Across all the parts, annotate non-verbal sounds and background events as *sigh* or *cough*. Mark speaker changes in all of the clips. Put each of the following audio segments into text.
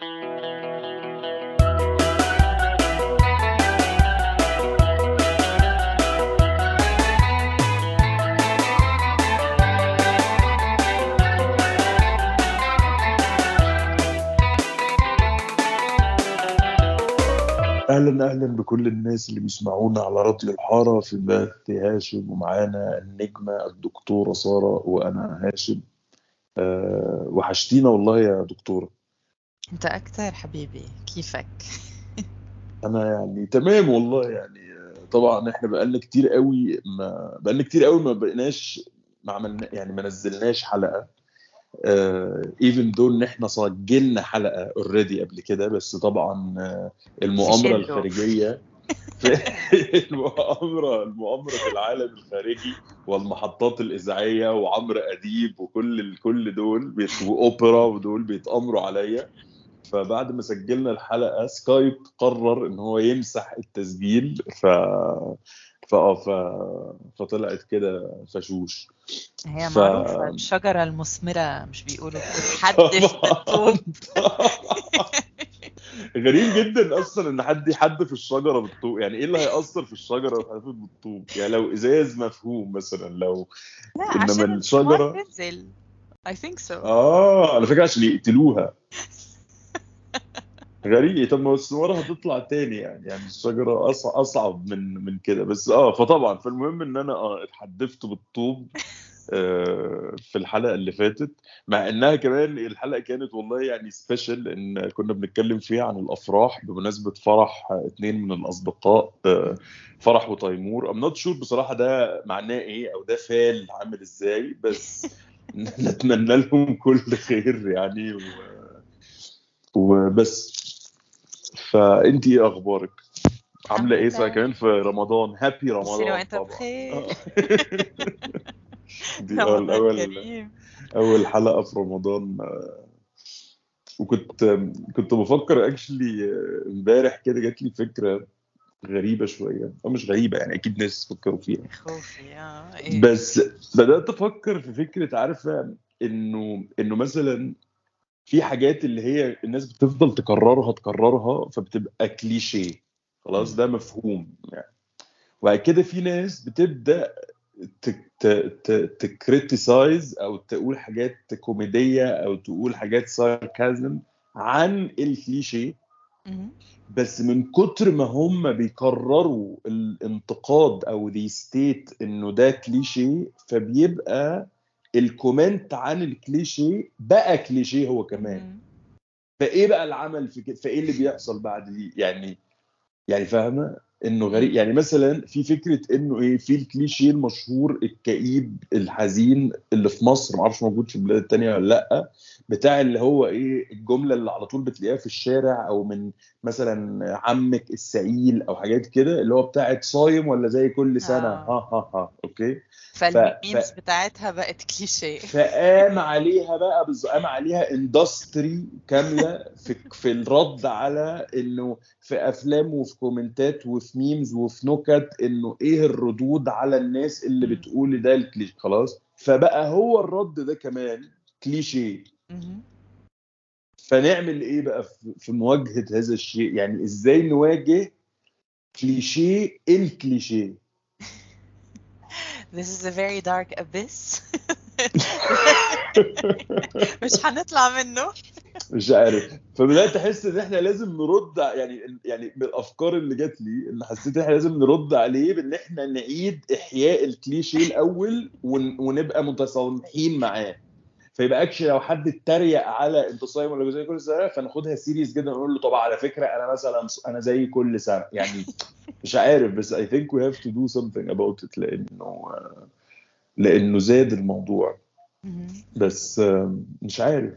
Speaker 1: أهلا أهلا بكل الناس اللي بيسمعونا على راديو الحارة في بث هاشم ومعانا النجمة الدكتورة سارة وأنا هاشم. أه وحشتينا والله يا دكتورة.
Speaker 2: انت أكتر حبيبي كيفك؟ *laughs*
Speaker 1: أنا يعني تمام والله يعني طبعا إحنا بقالنا كتير قوي ما بقالنا كتير قوي ما بقيناش ما عملنا يعني ما نزلناش حلقة. even uh, though إن إحنا سجلنا حلقة already قبل كده بس طبعا uh, المؤامرة الخارجية *laughs* *laughs* المؤامرة المؤامرة في العالم الخارجي والمحطات الإذاعية وعمرو أديب وكل كل دول وأوبرا ودول بيتأمروا عليا. فبعد ما سجلنا الحلقة سكايب قرر إن هو يمسح التسجيل ف فاه ف... فطلعت كده فشوش.
Speaker 2: هي ف... معروفة الشجرة المثمرة مش بيقولوا بالطوب *laughs*
Speaker 1: غريب جدا أصلا إن حد يحدف الشجرة بالطوب. يعني إيه اللي هيأثر في الشجرة وتحدف بالطوب يعني لو إزاز مفهوم مثلا لو
Speaker 2: لا إنما عشان الشجرة تنزل. I think so.
Speaker 1: آه على فكرة عشان يقتلوها. *laughs* غريب. طب ما الصورة هتطلع تاني يعني. يعني الشجرة أصعب من من كده. بس آه فطبعا فالمهم إن أنا آه اتحدفت بالطوب آه في الحلقة اللي فاتت. مع إنها كمان الحلقة كانت والله يعني سبيشال إن كنا بنتكلم فيها عن الأفراح بمناسبة فرح اتنين من الأصدقاء آه فرح وتيمور. I'm not sure بصراحة ده معناه إيه أو ده فال عامل إزاي بس *laughs* نتمنى لهم كل خير يعني. وبس. فأنت إيه أخبارك؟ عاملة إيه سواء كمان في رمضان؟ happy رمضان
Speaker 2: وانت بخير. *laughs*
Speaker 1: دي اول اول أول حلقة في رمضان وكنت كنت بفكر actually امبارح كده جات لي فكرة غريبة شوية. أو مش غريبة يعني أكيد ناس فكروا فيها.
Speaker 2: خوفي إيه؟
Speaker 1: بس بدأت أفكر في فكرة عارفة إنه إنه مثلا في حاجات اللي هي الناس بتفضل تكررها تكررها فبتبقى كليشيه. خلاص ده مفهوم يعني. وبعد كده في ناس بتبدأ تكريتيسايز أو تقول حاجات كوميدية أو تقول حاجات ساركازم عن الكليشيه. بس من كتر ما هم بيكرروا الانتقاد أو the state إنه ده كليشيه فبيبقى ال comment عن الكليشيه بقى كليشيه هو كمان. فإيه بقى العمل في كده؟ فإيه اللي بيحصل بعد دي؟ يعني يعني فاهمة؟ إنه غريب. يعني مثلا في فكرة إنه إيه؟ في الكليشيه المشهور الكئيب الحزين اللي في مصر ما أعرفش موجود في البلاد التانية ولا لأ. بتاع اللي هو إيه الجملة اللي على طول بتلاقيها في الشارع أو من مثلا عمك السئيل أو حاجات كده اللي هو بتاعت صايم ولا زي كل سنة.
Speaker 2: آه.
Speaker 1: ها ها ها okay؟
Speaker 2: فال memes ف... بتاعتها بقت كليشيه.
Speaker 1: فقام عليها بقى بز... قام عليها industry كاملة في في الرد على إنه في أفلام وفي كومنتات وفي memes وفي نكت إنه إيه الردود على الناس اللي بتقول ده الكليشيه. خلاص؟ فبقى هو الرد ده كمان كليشيه. فنعمل إيه بقى في مواجهة هذا الشيء؟ يعني إزاي نواجه كليشيه الكليشيه *laughs*
Speaker 2: This is a very dark abyss. *laughs* مش هنطلع منه.
Speaker 1: مش عارف. فبدأت أحس إن إحنا لازم نرد يعني يعني بالافكار اللي جات لي إن حسيت إن إحنا لازم نرد عليه بإن إحنا نعيد إحياء الكليشيه الأول ونبقى متصالحين معاه. فيبقى actually لو حد اتريق على انت صايم ولا زي كل سنة فناخدها serious جدا ونقول له طب على فكرة أنا مثلا أنا زي كل سنة. يعني *laughs* مش عارف بس I think we have to do something about it لأنه لأنه زاد الموضوع. بس مش عارف.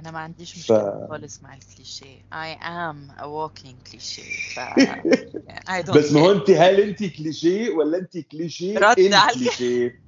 Speaker 2: أنا ما عنديش مشكلة ف... خالص مع الكليشيه. I am a walking cliché. ف *laughs* I don't
Speaker 1: بس ما هو أنت هل أنت كليشيه ولا أنت كليشيه
Speaker 2: رد على
Speaker 1: كليشيه؟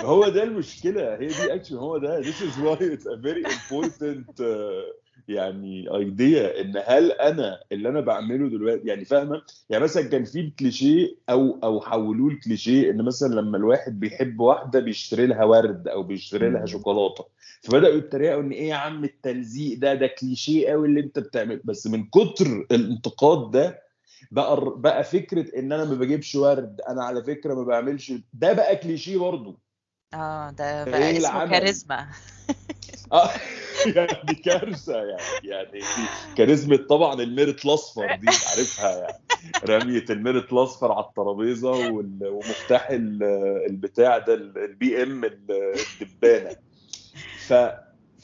Speaker 1: هو ده المشكلة. هي دي اكشن هو ده. This is why it's a very important uh, يعني ايديا إن هل أنا اللي أنا بعمله دلوقتي يعني فاهمة؟ يعني مثلا كان في كليشيه أو أو حولوه لكليشيه إن مثلا لما الواحد بيحب واحدة بيشتري لها ورد أو بيشتري لها شوكولاتة. فبدأوا يتريقوا إن إيه يا عم التلزيق ده؟ ده كليشيه قوي اللي أنت بتعمل بس من كتر الانتقاد ده بقى بقى فكرة إن أنا ما بجيبش ورد أنا على فكرة ما بعملش. ده بقى كليشيه برضه.
Speaker 2: آه ده بقى إيه اسمه كاريزما.
Speaker 1: آه *laughs* يعني كارثة يعني يعني دي كاريزما طبعا ال Merit الأصفر دي عارفها يعني. رمية ال Merit الأصفر على الترابيزة ومفتاح البتاع ده البي إم الدبانة. ف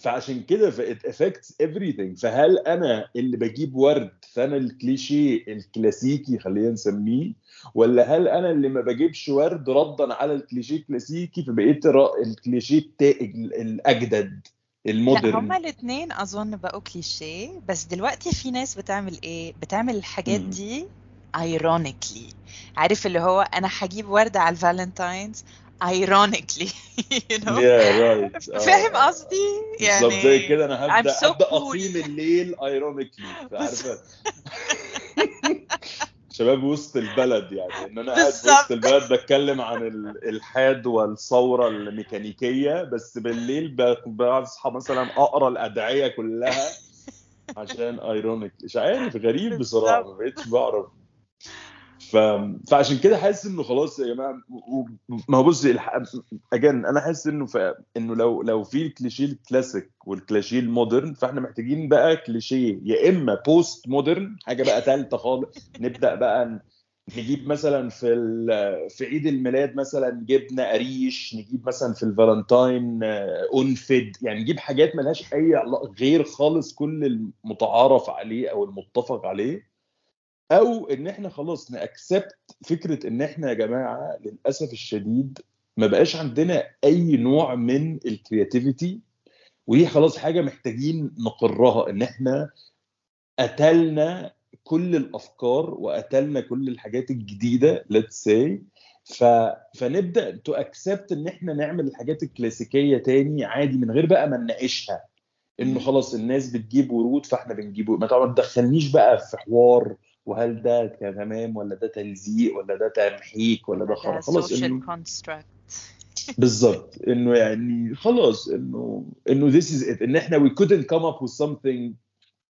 Speaker 1: فعشان كده ف that affects everything. فهل أنا اللي بجيب ورد فانا الكليشيه الكلاسيكي خلينا نسميه؟ ولا هل أنا اللي ما بجيبش ورد ردا على الكليشيه الكلاسيكي فبقيت الكليشيه الأجدد ال
Speaker 2: modern؟ هما الاثنين أظن بقوا كليشيه بس دلوقتي في ناس بتعمل إيه؟ بتعمل الحاجات دي ironically عارف اللي هو أنا هجيب ورده على ال Valentine's ironically *laughs* you know?
Speaker 1: Yeah, right. *laughs*
Speaker 2: فاهم قصدي؟
Speaker 1: يعني بالظبط زي كده أنا هبدا so cool. أقيم الليل ironically *laughs* عارفه شباب وسط البلد يعني إن أنا قاعد في وسط البلد بتكلم عن الالحاد والثورة الميكانيكية بس بالليل بصحى مثلا أقرأ الأدعية كلها عشان ironic مش عارف غريب بصراحة ما بقتش بعرف. ف... فعشان كده حاسس إنه خلاص يا جماعة ما هو بص again أنا حاسس إنه ف... إنه لو لو في الكليشيه الكلاسيك والكليشيه ال modern فإحنا محتاجين بقى كليشيه يا إما post-modern حاجة بقى ثالثه خالص. نبدأ بقى نجيب مثلا في في عيد الميلاد مثلا جبنة قريش نجيب مثلا في الفالنتاين أنفد. يعني نجيب حاجات ملهاش أي علاقة غير خالص كل المتعارف عليه أو المتفق عليه. أو إن إحنا خلاص ن accept فكرة إن إحنا يا جماعة للأسف الشديد ما بقاش عندنا أي نوع من ال creativity ودي خلاص حاجة محتاجين نقرها إن إحنا قتلنا كل الأفكار وقتلنا كل الحاجات الجديدة let's say ف... فنبدأ to accept إن إحنا نعمل الحاجات الكلاسيكية تاني عادي من غير بقى ما نناقشها. انه خلاص الناس بتجيب ورود فإحنا بنجيب ما طبعا تدخلنيش بقى في حوار وهل ده تمام ولا ده تلزيق ولا ده تمحيك ولا ده خلاص؟ خلاص
Speaker 2: إنه *laughs*
Speaker 1: بالظبط. إنه يعني خلاص إنه إنه this is it. إن إحنا we couldn't come up with something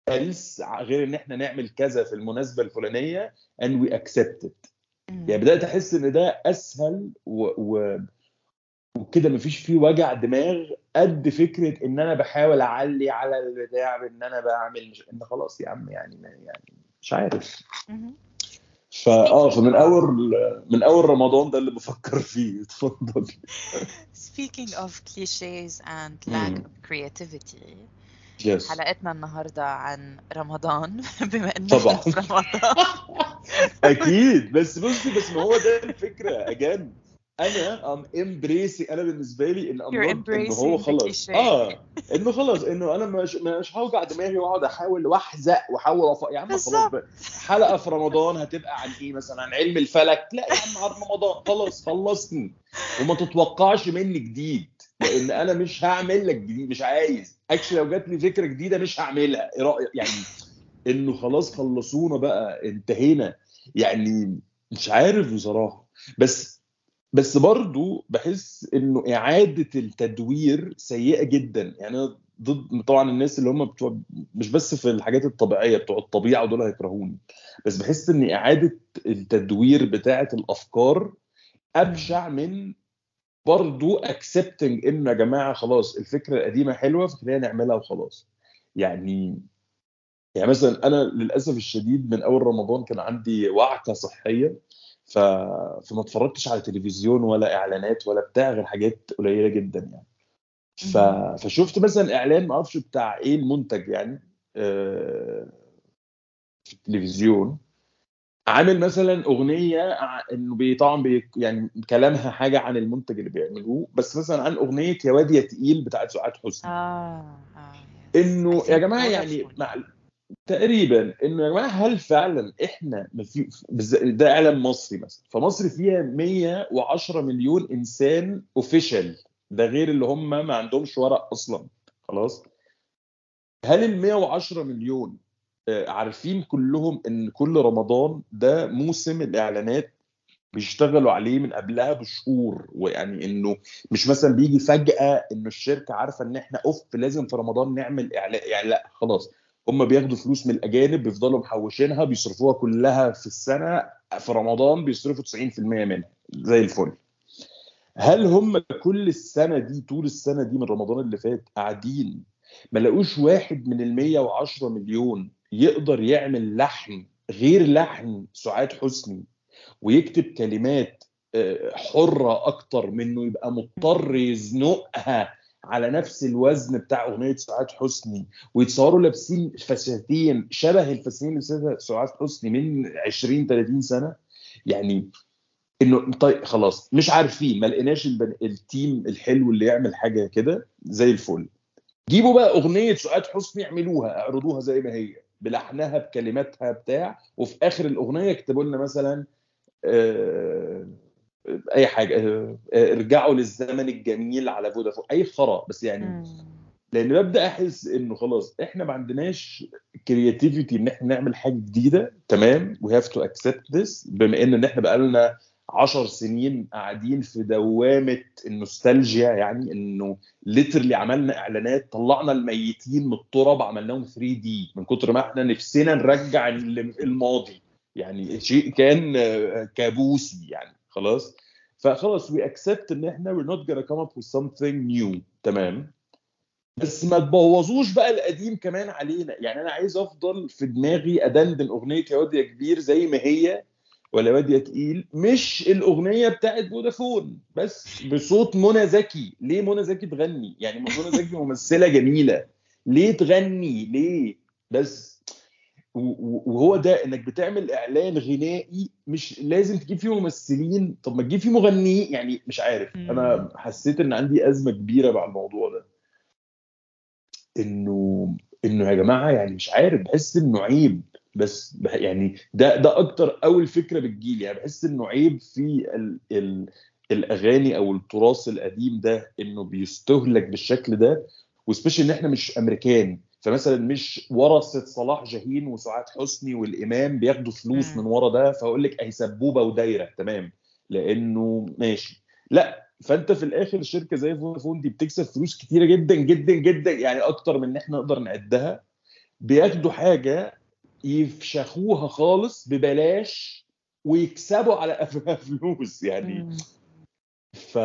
Speaker 1: else غير إن إحنا نعمل كذا في المناسبة الفلانية and we accept it. يعني بدأت أحس إن ده أسهل و, و وكده مفيش فيه وجع دماغ قد فكرة إن أنا بحاول أعلي على البتاع بإن أنا بعمل مش إن خلاص يا عم يعني يعني مش عارف. فاه فمن اول من أول رمضان ده اللي بفكر فيه. *laughs* اتفضل.
Speaker 2: Speaking of cliches and lack of creativity
Speaker 1: yes.
Speaker 2: حلقتنا النهارده عن رمضان *laughs* بما ان
Speaker 1: طبعا.
Speaker 2: في رمضان. *laughs*
Speaker 1: أكيد. بس بصي بس ما هو ده الفكرة again أنا I'm embracing أنا بالنسبة لي إن
Speaker 2: إنه
Speaker 1: هو خلاص آه إنه خلاص إنه أنا مش مش هوجع دماغي وأقعد أحاول وأحزق وأحاول أف... يا عم خلاص بقى. حلقة في رمضان هتبقى عن إيه مثلا؟ عن علم الفلك. لا يا عم عن رمضان. خلاص خلصني. وما تتوقعش مني جديد لأن أنا مش هعمل لك جديد مش عايز. اكشلي لو جات لي فكرة جديدة مش هعملها. إيه رأيك؟ يعني إنه خلاص خلصونا بقى انتهينا. يعني مش عارف بصراحة. بس بس برضو بحس إنه إعادة التدوير سيئة جدا. يعني أنا ضد طبعا الناس اللي هم بتوع مش بس في الحاجات الطبيعية بتوع الطبيعة ودول هيكرهوني. بس بحس إن إعادة التدوير بتاعة الأفكار أبشع من برضو اكسبتنج ان يا جماعة خلاص الفكرة القديمة حلوة فخلينا نعملها وخلاص. يعني يعني مثلا أنا للأسف الشديد من أول رمضان كان عندي وعكة صحية. ف... فما اتفرجتش على تلفزيون ولا إعلانات ولا بتاع غير حاجات قليلة جدا يعني. ف... فشفت مثلا إعلان ما أعرفش بتاع إيه المنتج يعني آه... في التلفزيون عامل مثلا أغنية إنه طبعا بي يعني كلامها حاجة عن المنتج اللي بيعملوه بس مثلا عن أغنية يا واد يا تقيل بتاعت سعاد حسني.
Speaker 2: آه آه
Speaker 1: إنه يا جماعة يعني مع تقريبا إنه يا جماعة هل فعلا إحنا ده إعلام مصري مثلا. فمصر فيها 110 مليون إنسان official ده غير اللي هم ما عندهمش ورق أصلا. خلاص؟ هل ال 110 مليون آه، عارفين كلهم إن كل رمضان ده موسم الإعلانات بيشتغلوا عليه من قبلها بشهور؟ ويعني إنه مش مثلا بيجي فجأة إنه الشركة عارفة إن إحنا أوف لازم في رمضان نعمل اعلان يعني لأ خلاص. هم بياخدوا فلوس من الأجانب بيفضلوا محوشينها بيصرفوها كلها في السنة في رمضان بيصرفوا 90% منها. زي الفل. هل هم كل السنة دي طول السنة دي من رمضان اللي فات قاعدين؟ ما لقوش واحد من ال 110 مليون يقدر يعمل لحن غير لحن سعاد حسني ويكتب كلمات آه، حرة أكتر منه يبقى مضطر يزنقها على نفس الوزن بتاع أغنية سعاد حسني ويتصوروا لابسين فساتين شبه الفساتين اللي سعاد حسني من 20 30 سنة. يعني إنه طيب خلاص مش عارفين ما لقيناش ال team الحلو اللي يعمل حاجة كده زي الفل. جيبوا بقى أغنية سعاد حسني اعملوها اعرضوها زي ما هي بلحنها بكلماتها بتاع وفي آخر الأغنية اكتبوا لنا مثلا آه، أي حاجة آه، ارجعوا للزمن الجميل على فودافون أي خرا بس يعني لأن ببدا أحس إنه خلاص إحنا ما عندناش creativity إن إحنا نعمل حاجة جديدة تمام؟ we have to accept this بما إن إحنا بقى لنا 10 سنين قاعدين في دوامة النوستالجيا يعني إنه literally عملنا إعلانات طلعنا الميتين من التراب عملناهم 3D من كتر ما إحنا نفسنا نرجع الماضي. يعني شيء كان كابوسي يعني. خلاص؟ فخلاص we accept إن إحنا we're not gonna come up with something new. تمام؟ بس ما تبوظوش بقى القديم كمان علينا. يعني أنا عايز أفضل في دماغي أدندن أغنية يا واد يا تقيل زي ما هي ولا واد يا تقيل. مش الأغنية بتاعت فودافون بس بصوت منى زكي. ليه منى زكي تغني؟ يعني منى زكي ممثلة جميلة. ليه تغني؟ ليه؟ بس. وهو ده إنك بتعمل إعلان غنائي مش لازم تجيب فيه ممثلين. طب ما تجيب فيه مغنيين. يعني مش عارف. أنا حسيت إن عندي أزمة كبيرة مع الموضوع ده. إنه إنه يا جماعة يعني مش عارف. بحس إنه عيب. بس يعني ده ده أكتر أول فكرة بتجيلي. يعني بحس إنه عيب في ال ال الأغاني أو التراث القديم ده. إنه بيستهلك بالشكل ده. وسبيشال إن إحنا مش أمريكان. فمثلا مش ورثه صلاح جاهين وسعاد حسني والإمام بياخدوا فلوس من ورا ده فأقول لك أهي سبوبة ودايرة تمام؟ لأنه ماشي. لا فأنت في الآخر شركه زي فودافون دي بتكسب فلوس كتيرة جدا جدا جدا يعني أكتر من إن إحنا نقدر نعدها بياخدوا حاجة يفشخوها خالص ببلاش ويكسبوا على *laughs* قفاها فلوس يعني. ف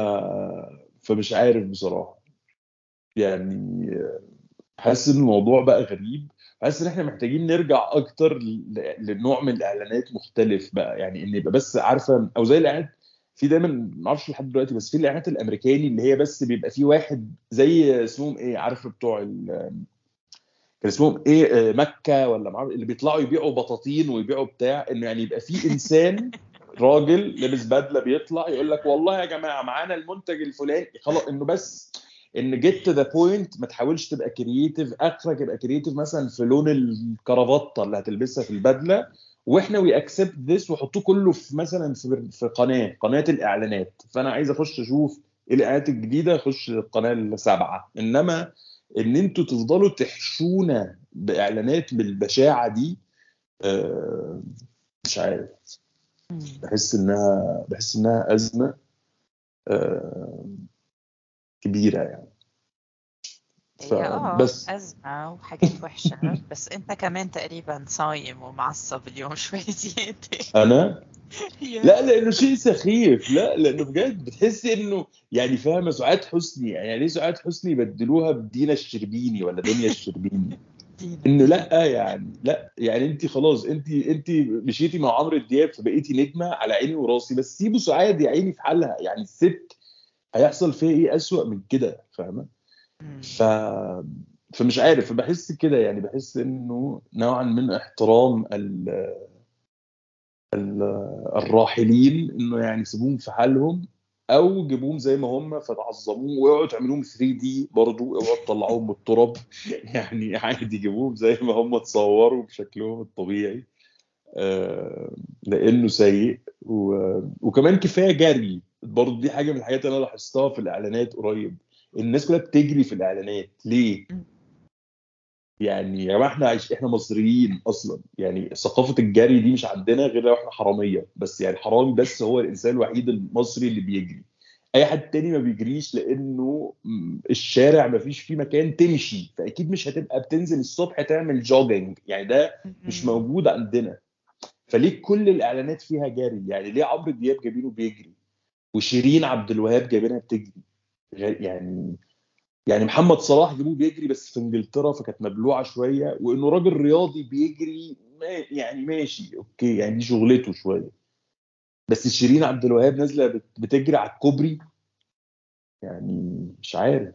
Speaker 1: فمش عارف بصراحة. يعني حاسس إن الموضوع بقى غريب. حاسس إن إحنا محتاجين نرجع أكتر لنوع من الإعلانات مختلف بقى. يعني إن يبقى بس عارفة أو زي الإعلانات في دايما ما أعرفش لحد دلوقتي بس في الإعلانات الأمريكاني اللي هي بس بيبقى في واحد زي اسمهم إيه؟ عارف بتوع كان اسمهم إيه؟ مكة ولا معرفش اللي بيطلعوا يبيعوا بطاطين ويبيعوا بتاع إنه يعني يبقى في إنسان *laughs* راجل لابس بدلة بيطلع يقول لك والله يا جماعة معانا المنتج الفلاني. خلاص إنه بس إن get to the point ما تحاولش تبقى creative أخرك يبقى creative مثلا في لون الكرافته اللي هتلبسها في البدلة. وإحنا we accept this وحطوه كله في مثلا في, في قناة قناة الإعلانات. فأنا عايز أخش أشوف إيه الاعلانات الجديدة أخش القناة السابعة. إنما إن أنتوا تفضلوا تحشونا بإعلانات بالبشاعة دي آه، مش عارف. بحس إنها بحس إنها أزمة. آه، كبيرة يعني.
Speaker 2: ف... بس أزمة وحاجات وحشة *laughs* بس أنت كمان تقريبا صايم ومعصب اليوم *laughs* شوي زيادة.
Speaker 1: أنا؟ *laughs* لا لأنه شيء سخيف. لا لأنه بجد بتحسي إنه يعني فاهمة سعاد حسني يعني ليه سعاد حسني يبدلوها بدينا الشربيني ولا دنيا الشربيني؟ إنه لا يعني لا يعني أنت خلاص أنت أنت مشيتي مع عمرو دياب فبقيتي نجمة على عيني وراسي بس سيبوا سعاد يا عيني في حالها. يعني الست هيحصل فيها إيه أسوأ من كده فاهمة؟ ف فمش عارف بحس كده يعني بحس إنه نوعا من احترام ال... ال... الراحلين إنه يعني سيبوهم في حالهم أو جيبوهم زي ما هم فتعظموهم واقعدوا تعملوهم 3 دي برضه اوعوا تطلعوهم من التراب *laughs* يعني عادي جيبوهم زي ما هم تصوروا بشكلهم الطبيعي. آه لأنه سيء و... وكمان كفاية جري. برضه دي حاجة من الحاجات اللي أنا لاحظتها في الإعلانات قريب. الناس كلها بتجري في الإعلانات. ليه؟ يعني يا جماعة إحنا عايش إحنا مصريين أصلا. يعني ثقافة الجري دي مش عندنا غير لو إحنا حرامية. بس يعني حرامي بس هو الإنسان الوحيد المصري اللي بيجري. أي حد تاني ما بيجريش لأنه الشارع ما فيش فيه مكان تمشي. فأكيد مش هتبقى بتنزل الصبح تعمل jogging يعني ده مش موجود عندنا. فليه كل الإعلانات فيها جري؟ يعني ليه عمرو دياب جايبينه بيجري؟ وشيرين عبد الوهاب جايبينها بتجري. يعني يعني محمد صلاح جابوه بيجري بس في إنجلترا فكانت مبلوعة شوية وإنه راجل رياضي بيجري يعني ماشي okay يعني دي شغلته شوية. بس شيرين عبد الوهاب نازلة بتجري على الكوبري. يعني مش عارف.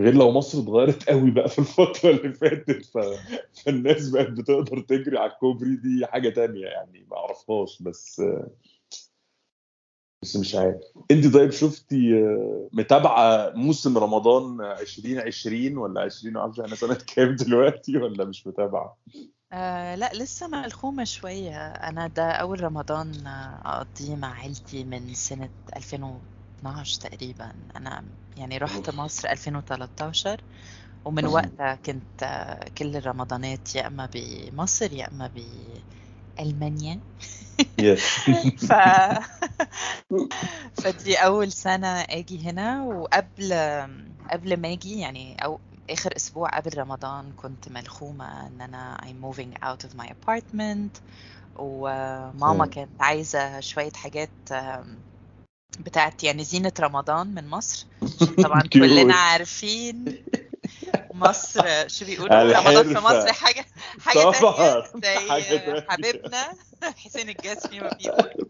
Speaker 1: غير لو مصر اتغيرت قوي بقى في الفترة اللي فاتت ف... فالناس بقت بتقدر تجري على الكوبري دي حاجة تانية يعني ما أعرفهاش بس بس مش عارف. انت طيب شفتي متابعة موسم رمضان 2020 ولا 2010 أنا سنة كام دلوقتي ولا مش متابعة؟
Speaker 2: آه لا لسه ملخومة شوية. أنا ده أول رمضان أقضيه مع عيلتي من سنة 2012 تقريبا. أنا يعني رحت مصر 2013 ومن وقتها كنت كل الرمضانات يا إما بمصر يا إما بألمانيا. *laughs* ف... فدي أول سنة أجي هنا وقبل قبل ما أجي يعني أو آخر أسبوع قبل رمضان كنت ملخومة إن أنا I'm moving out of my apartment وماما كانت عايزة شوية حاجات بتاعت يعني زينة رمضان من مصر طبعا *laughs* كلنا عارفين. مصر شو بيقولوا رمضان في مصر حاجة حاجة
Speaker 1: طبعا
Speaker 2: زي حبيبنا *laughs* حسين الجسمي ما بيقول.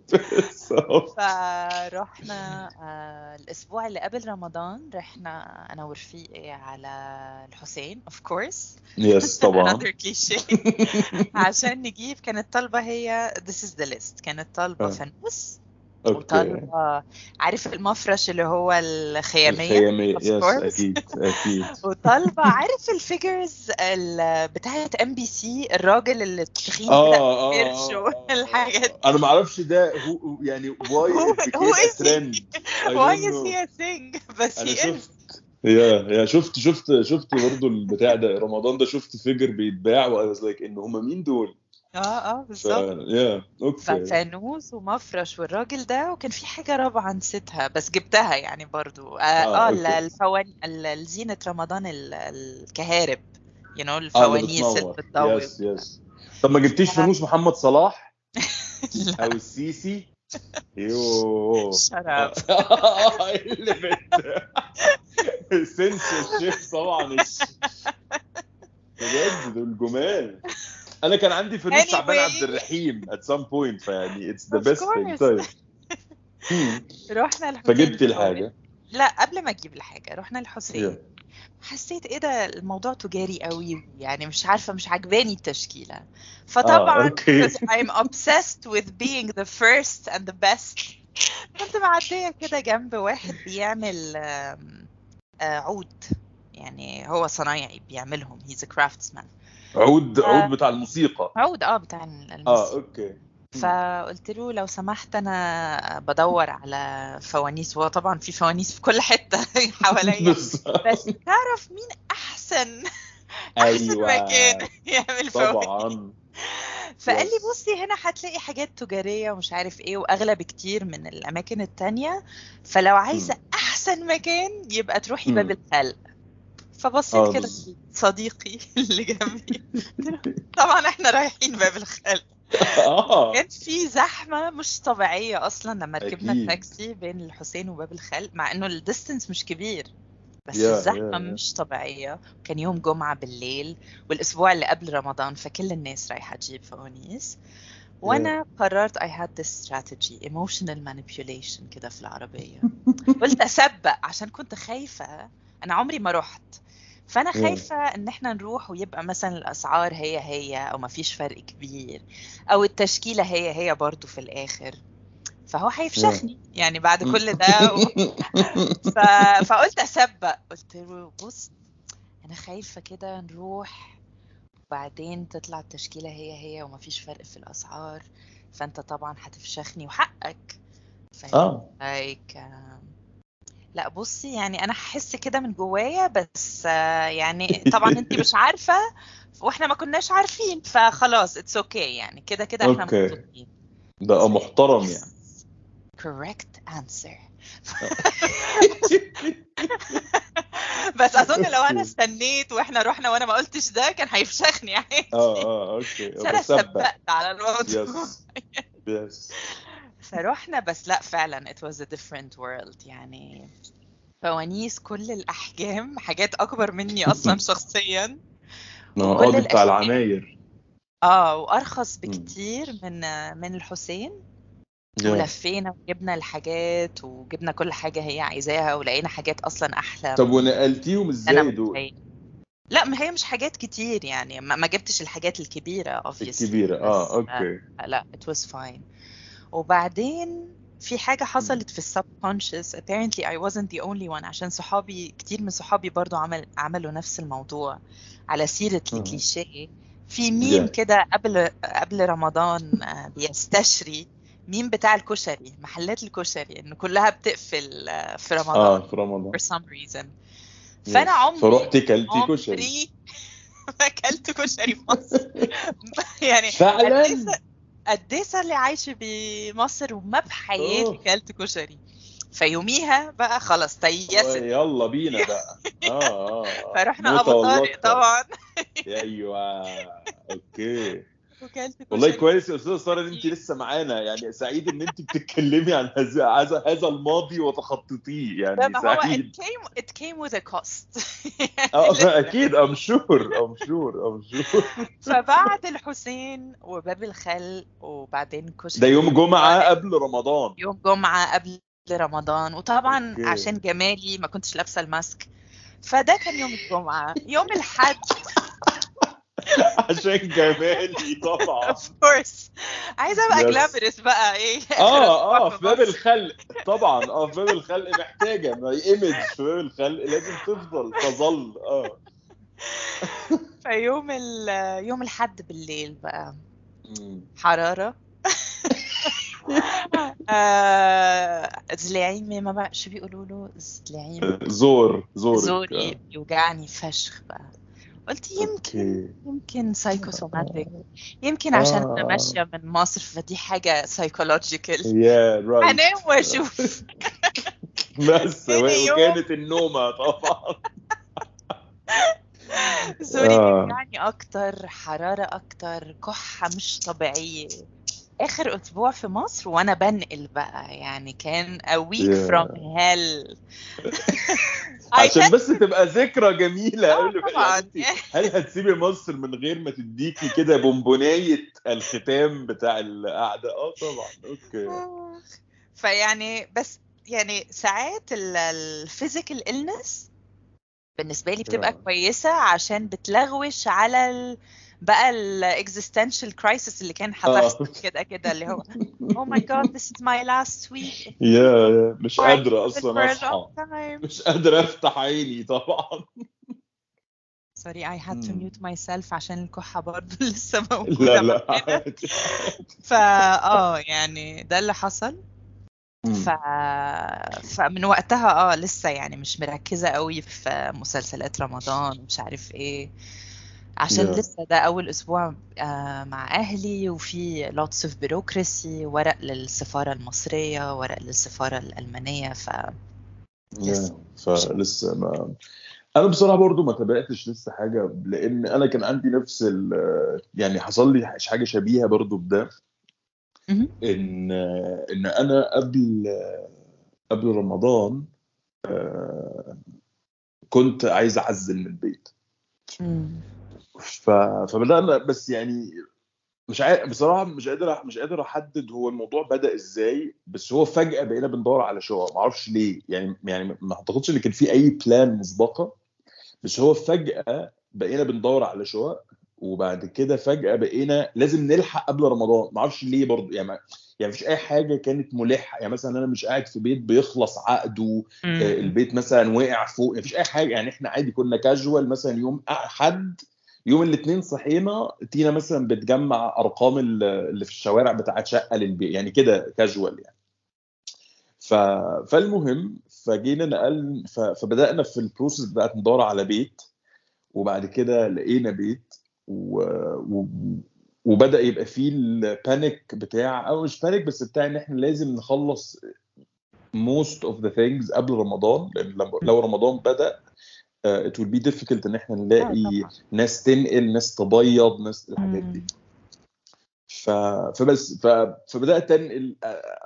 Speaker 2: فرحنا الأسبوع اللي قبل رمضان رحنا أنا ورفيقي على الحسين اوف كورس
Speaker 1: يس طبعا. *laughs*
Speaker 2: عشان نجيب كانت طالبة هي this is the list كانت طالبة فانوس وطالبة عارف المفرش اللي هو الخيامية؟
Speaker 1: الخيامية. yes أكيد أكيد. *laughs*
Speaker 2: وطالبة عارف ال figures بتاعت MBC الراجل اللي التخين
Speaker 1: آه
Speaker 2: كده
Speaker 1: آه
Speaker 2: قرش والحاجات
Speaker 1: أنا ما أعرفش ده هو يعني why
Speaker 2: هو is he-
Speaker 1: trend
Speaker 2: why is he a thing
Speaker 1: بس
Speaker 2: هي
Speaker 1: yeah yeah شفت شفت شفت برضه البتاع ده رمضان ده شفت figure بيتباع was like إن هم مين دول؟
Speaker 2: آه آه
Speaker 1: ف...
Speaker 2: بالظبط.
Speaker 1: يا أوكي
Speaker 2: ففانوس ومفرش والراجل ده وكان في حاجة رابعة نسيتها بس جبتها يعني برضو. آه,
Speaker 1: آه،
Speaker 2: آه
Speaker 1: okay.
Speaker 2: الفوان الزينة رمضان ال- الكهارب you know
Speaker 1: آه اللي
Speaker 2: الفوانيس اللي بتضوي
Speaker 1: يس يس طب ما جبتيش فانوس محمد صلاح؟ *laughs*
Speaker 2: لا.
Speaker 1: أو السيسي؟ *laughs* يوه.
Speaker 2: Shut up. *laughs*
Speaker 1: اللي بت سنسورشيب طبعا. الش- بجد دول جمال. أنا كان عندي فانوس شعبان
Speaker 2: Anyway.
Speaker 1: عبد الرحيم at some point فيعني
Speaker 2: Of
Speaker 1: best thing
Speaker 2: course.
Speaker 1: طيب. *laughs*
Speaker 2: رحنا الحسين
Speaker 1: فجبت. الحاجة
Speaker 2: لا قبل ما أجيب الحاجة رحنا الحسين
Speaker 1: Yeah.
Speaker 2: حسيت إيه ده الموضوع تجاري قوي يعني مش عارفة مش عجباني التشكيلة فطبعا
Speaker 1: okay.
Speaker 2: because I'm obsessed with being the first and the best كنت معدية كده جنب واحد بيعمل آه، عود يعني هو صنايعي بيعملهم he's a craftsman
Speaker 1: عود. عود بتاع الموسيقى
Speaker 2: عود آه بتاع
Speaker 1: آه
Speaker 2: الموسيقى
Speaker 1: okay
Speaker 2: فقلت له لو سمحت أنا بدور على فوانيس وهو طبعا في فوانيس في كل حتة *laughs* حواليا. بس تعرف مين أحسن أحسن
Speaker 1: أيوه
Speaker 2: مكان *laughs* يعمل فوانيس
Speaker 1: طبعا
Speaker 2: فقال لي. بصي هنا هتلاقي حاجات تجارية ومش عارف إيه وأغلى بكتير من الأماكن التانية فلو عايزة
Speaker 1: مم.
Speaker 2: أحسن مكان يبقى تروحي. باب الخلق فبصيت كده صديقي *laughs* اللي جنبي. طبعا إحنا رايحين باب الخلق.
Speaker 1: آه.
Speaker 2: كان في زحمة مش طبيعية أصلا لما ركبنا. التاكسي بين الحسين وباب الخلق مع إنه ال distance مش كبير. بس
Speaker 1: يا-
Speaker 2: الزحمة
Speaker 1: يا- يا.
Speaker 2: مش طبيعية. كان يوم جمعة بالليل والأسبوع اللي قبل رمضان فكل الناس رايحة تجيب فوانيس. وأنا قررت I had this strategy emotional manipulation كده في العربية. *laughs* قلت أسبق عشان كنت خايفة. أنا عمري ما رحت. فأنا
Speaker 1: Yeah.
Speaker 2: خايفة إن إحنا نروح ويبقى مثلا الأسعار هي هي أو ما فيش فرق كبير أو التشكيلة هي هي برضو في الآخر. فهو هيفشخني يعني بعد كل *laughs* ده و... ف... فقلت أسبق قلت له بص أنا خايفة كده نروح وبعدين تطلع التشكيلة هي هي وما فيش فرق في الأسعار فأنت طبعا هتفشخني وحقك. آه. لا بصي يعني أنا هحس كده من جوايا بس آه، يعني طبعا انت مش عارفة وإحنا ما كناش عارفين فخلاص it's okay okay يعني كده كده إحنا
Speaker 1: okay
Speaker 2: مبسوطين.
Speaker 1: ده محترم يعني.
Speaker 2: correct answer. *laughs* بس أظن لو أنا استنيت وإحنا رحنا وأنا ما قلتش ده كان هيفشخني عادي
Speaker 1: آه آه okay *laughs*
Speaker 2: بس
Speaker 1: أنا
Speaker 2: سبقت على الموضوع
Speaker 1: yes yes
Speaker 2: فروحنا بس لا فعلا it was a different world. يعني فوانيس كل الأحجام حاجات أكبر مني أصلا *laughs* شخصيا.
Speaker 1: آه بتاع العماير.
Speaker 2: آه وأرخص
Speaker 1: مم.
Speaker 2: بكتير من من الحسين.
Speaker 1: يا
Speaker 2: ولفينا وجبنا الحاجات وجبنا كل حاجة هي عايزاها ولقينا حاجات أصلا أحلى
Speaker 1: طب ونقلتيهم إزاي دول
Speaker 2: لا ما هي مش حاجات كتير يعني ما جبتش الحاجات الكبيرة obviously.
Speaker 1: الكبيرة. آه
Speaker 2: بس
Speaker 1: أوكي.
Speaker 2: لا it was fine. وبعدين في حاجة. حصلت في السبكونشس apparently I wasn't the only one عشان صحابي كتير من صحابي برضو عمل عملوا نفس الموضوع على سيرة الكليشيه في meme
Speaker 1: yeah
Speaker 2: كده قبل قبل رمضان آه، بيستشري ميم بتاع الكشري محلات الكشري انه كلها بتقفل آه، في رمضان.
Speaker 1: آه في رمضان.
Speaker 2: For some reason.
Speaker 1: فأنا
Speaker 2: عمري
Speaker 1: فروحتي كلتي كشري.
Speaker 2: عمري *laughs* ما اكلت كشري في مصر. *laughs* يعني
Speaker 1: فعلا.
Speaker 2: قد إيه صار لي عايشة بمصر وما بحياتي كلت كشري. فيوميها بقى خلاص taste
Speaker 1: يلا بينا بقى. *laughs* آه آه.
Speaker 2: فرحنا
Speaker 1: أبو
Speaker 2: طارق طبعا.
Speaker 1: أيوه.
Speaker 2: okay.
Speaker 1: والله كويس يا أستاذة سارة إن أنت
Speaker 2: كتير
Speaker 1: لسه معانا. يعني سعيد إن أنت بتتكلمي عن هذا هذا الماضي وتخطيتيه
Speaker 2: لا
Speaker 1: يعني
Speaker 2: ما هو it came it came with a cost.
Speaker 1: آه
Speaker 2: لازم
Speaker 1: أكيد I'm sure I'm sure I'm sure
Speaker 2: فبعد الحسين وباب الخلق وبعدين
Speaker 1: ده
Speaker 2: كشري
Speaker 1: يوم
Speaker 2: ابو
Speaker 1: جمعه قبل رمضان.
Speaker 2: يوم جمعة قبل رمضان. وطبعا
Speaker 1: okay.
Speaker 2: عشان جمالي ما كنتش لابسة الماسك. فده كان يوم الجمعة. يوم الحد
Speaker 1: عشان جمالي طبعا
Speaker 2: of course. عايزة ابقى جلامرس بقى
Speaker 1: إيه؟
Speaker 2: آه
Speaker 1: آه *laughs*
Speaker 2: في
Speaker 1: باب الخلق. طبعا آه في باب الخلق محتاجة. ما ايمج في باب الخلق لازم تفضل تظل آه. *laughs*
Speaker 2: فيوم ال يوم الحد بالليل بقى. *laughs* آه زلاعيمي ما بقى شو بيقولوا له؟ زلاعيم
Speaker 1: زور زورك.
Speaker 2: زوري بيوجعني فشخ بقى. قلت يمكن
Speaker 1: okay.
Speaker 2: يمكن psychosomatic يمكن عشان
Speaker 1: أنا
Speaker 2: ماشيه من مصر فدي حاجة سايكولوجيكال
Speaker 1: يا رايت
Speaker 2: هنام وأشوف. *laughs*
Speaker 1: بس *laughs* وكانت النومة طبعا. *laughs*
Speaker 2: زوري
Speaker 1: آه.
Speaker 2: بيوجعني أكتر حرارة أكتر كحة مش طبيعية. آخر أسبوع في مصر وأنا بنقل بقى يعني كان a week from
Speaker 1: yeah
Speaker 2: hell *laughs*
Speaker 1: عشان بس تبقى ذكرى جميلة
Speaker 2: آه
Speaker 1: قبل ما هل هتسيبي مصر من غير ما تديكي كده بونبوناية الختام بتاع القعدة؟ آه طبعا. okay.
Speaker 2: فيعني بس يعني ساعات ال physical illness بالنسبة لي بتبقى
Speaker 1: يا
Speaker 2: كويسة عشان بتلغوش على ال... بقى ال existential crisis اللي كان
Speaker 1: آه.
Speaker 2: هتحصل كده كده اللي هو oh my god this is my last week.
Speaker 1: يا مش
Speaker 2: sleep أصلا أصحى.
Speaker 1: مش قادر أفتح عيني طبعا.
Speaker 2: Sorry I had to
Speaker 1: مم.
Speaker 2: mute myself عشان الكحة برضه *laughs* لسه
Speaker 1: لا
Speaker 2: موجودة
Speaker 1: لا عادي.
Speaker 2: فا آه يعني ده اللي حصل. ف...
Speaker 1: مم.
Speaker 2: فمن وقتها آه لسه يعني مش مركزة قوي في مسلسلات رمضان ومش عارف إيه. عشان
Speaker 1: يا
Speaker 2: لسه ده أول أسبوع آه، مع أهلي وفي lots of bureaucracy ورق للسفارة المصرية ورق للسفارة الألمانية ف لسه
Speaker 1: فلسه ما أنا بصراحة برضو ما تابعتش لسه حاجة لأن أنا كان عندي نفس ال يعني حصل لي حاجة شبيهة برضو بده. إن إن أنا قبل قبل رمضان آه، كنت عايز أعزل من البيت. ف... فبدانا بس يعني مش عارف بصراحة مش قادر مش قادر أحدد هو الموضوع بدأ إزاي بس هو فجأة بقينا بندور على شقق. ما أعرفش ليه. يعني يعني ما أعتقدش إن كان في أي بلان مسبقة بس هو فجأة بقينا بندور على شقق وبعد كده فجأة بقينا لازم نلحق قبل رمضان. ما أعرفش ليه برضه. يعني ما- يعني مفيش أي حاجة كانت ملحة. يعني مثلا أنا مش قاعد في بيت بيخلص عقده آه،. البيت مثلا وقع فوق. مفيش أي حاجة. يعني إحنا عادي كنا كاجوال مثلا يوم حد يوم الاثنين صحينا تينا مثلا بتجمع أرقام ال- اللي في الشوارع بتاعت شقة للبيت يعني كده كاجوال يعني. فالمهم فجينا نقل. فبدأنا في ال process بتاعت ندور على بيت وبعد كده لقينا بيت و... و... وبدأ يبقى فيه ال panic بتاع أو مش panic بس بتاع إن إحنا لازم نخلص most of the things قبل رمضان لأن لو رمضان بدأ it will be difficult إن إحنا نلاقي ناس تنقل ناس تبيض ناس الحاجات دي. ف... فبس ف... فبدأت أنقل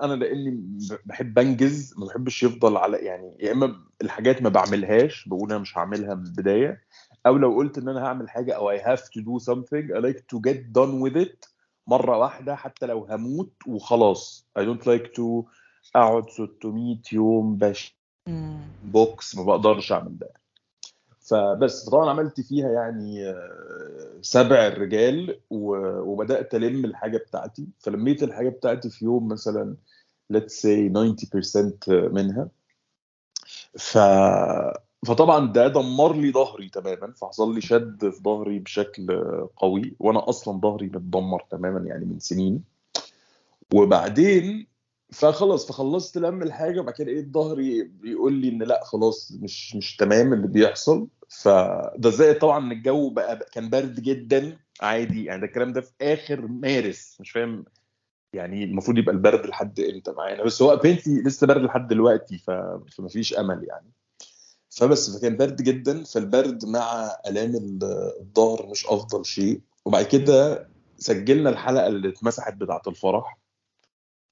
Speaker 1: أنا لأني بحب أنجز ما بحبش يفضل على يعني يا إما الحاجات ما بعملهاش بقول أنا مش هعملها من البداية أو لو قلت إن أنا هعمل حاجة أو I have to do something I like to get done with it مرة واحدة حتى لو هموت وخلاص. I don't like to أقعد 600 يوم باش بوكس ما بقدرش أعمل ده. فبس طبعا عملت فيها يعني سبع الرجال وبدأت ألم الحاجة بتاعتي. فلميت الحاجة بتاعتي في يوم مثلا let's say 90% منها. ف فطبعا ده دمر لي ظهري تماما. فحصل لي شد في ظهري بشكل قوي. وأنا أصلا ظهري متدمر تماما يعني من سنين. وبعدين فخلاص فخلصت لم الحاجة. وبعد كده لقيت ظهري بيقول لي إن لأ خلاص مش مش تمام اللي بيحصل. فده زائد طبعا إن الجو بقى كان برد جدا عادي يعني ده الكلام ده في آخر مارس مش فاهم يعني المفروض يبقى البرد لحد إمتى معانا؟ بس هو بنتي لسه برد لحد دلوقتي ف... فما فيش أمل يعني. فبس فكان برد جدا فالبرد مع ألام الظهر مش أفضل شيء. وبعد كده سجلنا الحلقة اللي اتمسحت بتاعة الفرح.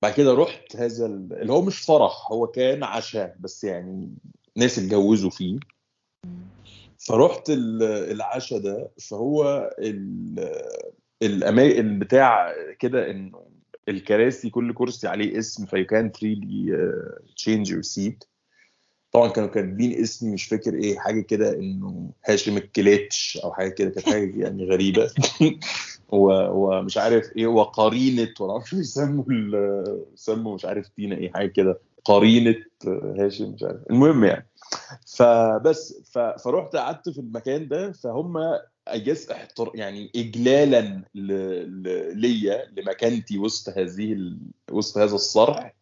Speaker 1: بعد كده رحت هذا اللي هو مش فرح هو كان عشاء بس يعني ناس اتجوزوا فيه. فرحت العشاء ده فهو الاماكن بتاع كده إنه الكراسي كل كرسي عليه اسم فيو كان فريلي تشينج يور سيت طبعا كانوا كاتبين اسمي مش فاكر إيه حاجة كده إنه هاشم الكليتش أو حاجة كده كانت حاجة يعني غريبة. *laughs* ومش عارف إيه وقرينه ولا *laughs* عارف يسموا يسموا مش عارف تينا إيه حاجة كده. قرينة هاشم مش عارف. المهم يعني. فبس فرحت قعدت في المكان ده فهم اجاز احتر يعني اجلالا ليا لمكانتي وسط هذه ال... وسط هذا الصرح.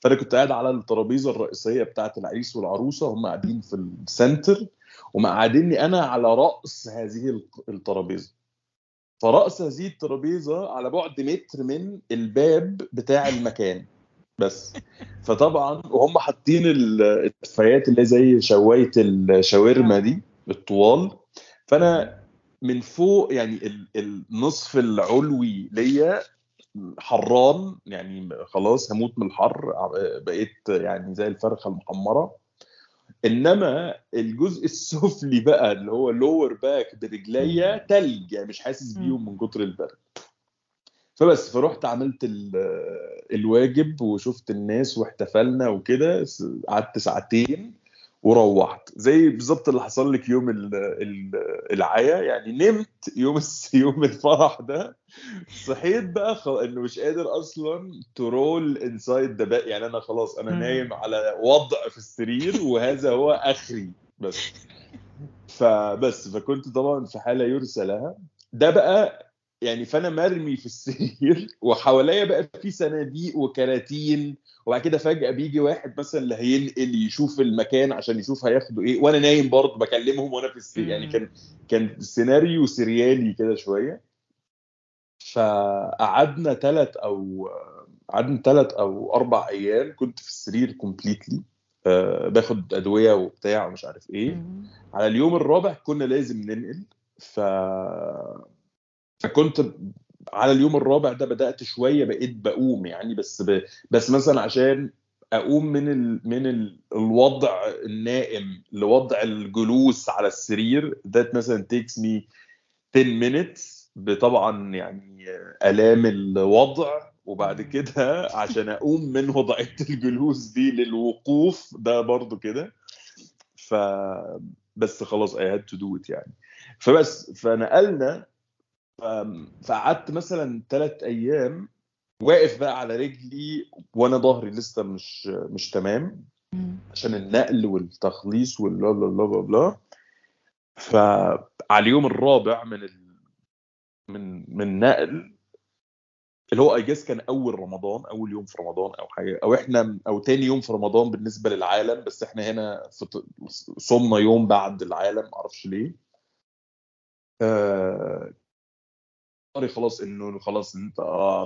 Speaker 1: فأنا كنت قاعد على الترابيزة الرئيسية بتاعة العريس والعروسة هم قاعدين في السنتر ومقعديني أنا على رأس هذه الترابيزة. فرأس هذه الترابيزة على بعد متر من الباب بتاع المكان. بس. فطبعا وهم حاطين الدفايات اللي زي شواية الشاورما دي الطوال. فأنا من فوق يعني النصف العلوي ليا حران يعني خلاص هموت من الحر بقيت يعني زي الفرخة المحمرة. إنما الجزء *laughs* السفلي بقى اللي هو lower back برجليا تلج يعني مش حاسس بيهم من كتر البرد. فبس فرحت عملت الواجب وشفت الناس واحتفلنا وكده قعدت ساعتين وروحت. زي بالظبط اللي حصل لك يوم العيا يعني نمت يوم *laughs* يوم الفرح ده. صحيت بقى. إنه مش قادر أصلا to roll inside the يعني أنا خلاص أنا نايم على وضع في السرير وهذا هو آخري بس. فبس فكنت طبعا في حالة يرثى لها. ده بقى يعني فأنا مرمي في السرير *laughs* وحواليا بقى في صناديق وكراتين وبعد كده فجأة بيجي واحد مثلا اللي هينقل يشوف المكان عشان يشوف هياخدوا إيه وأنا نايم برضه بكلمهم وأنا في السرير. يعني كان كان سيناريو سريالي كده شوية. فقعدنا ثلاث أو قعدنا ثلاث أو أربع أيام كنت في السرير completely أه باخد أدوية وبتاع ومش عارف إيه. على اليوم الرابع كنا لازم ننقل. ف فكنت على اليوم الرابع ده بدأت شوية بقيت بقوم يعني بس ب... بس مثلا عشان أقوم من ال... من ال... الوضع النائم لوضع الجلوس على السرير that مثلا takes me 10 minutes طبعا يعني ألام الوضع. وبعد كده عشان أقوم من وضعية *laughs* الجلوس دي للوقوف ده برضو كده. ف بس خلاص had to do it يعني. فبس فنقلنا فقعدت مثلا ثلاث أيام واقف بقى على رجلي وأنا ظهري لسه مش مش تمام عشان النقل والتخليص والبلا بلا بلا بلا فعلى اليوم الرابع من ال... من من نقل اللي هو اي جيس كان أول رمضان أول يوم في رمضان أو حاجة أو إحنا أو تاني يوم في رمضان بالنسبة للعالم بس إحنا هنا صمنا يوم بعد العالم معرفش ليه. آه خلاص انه خلاص انت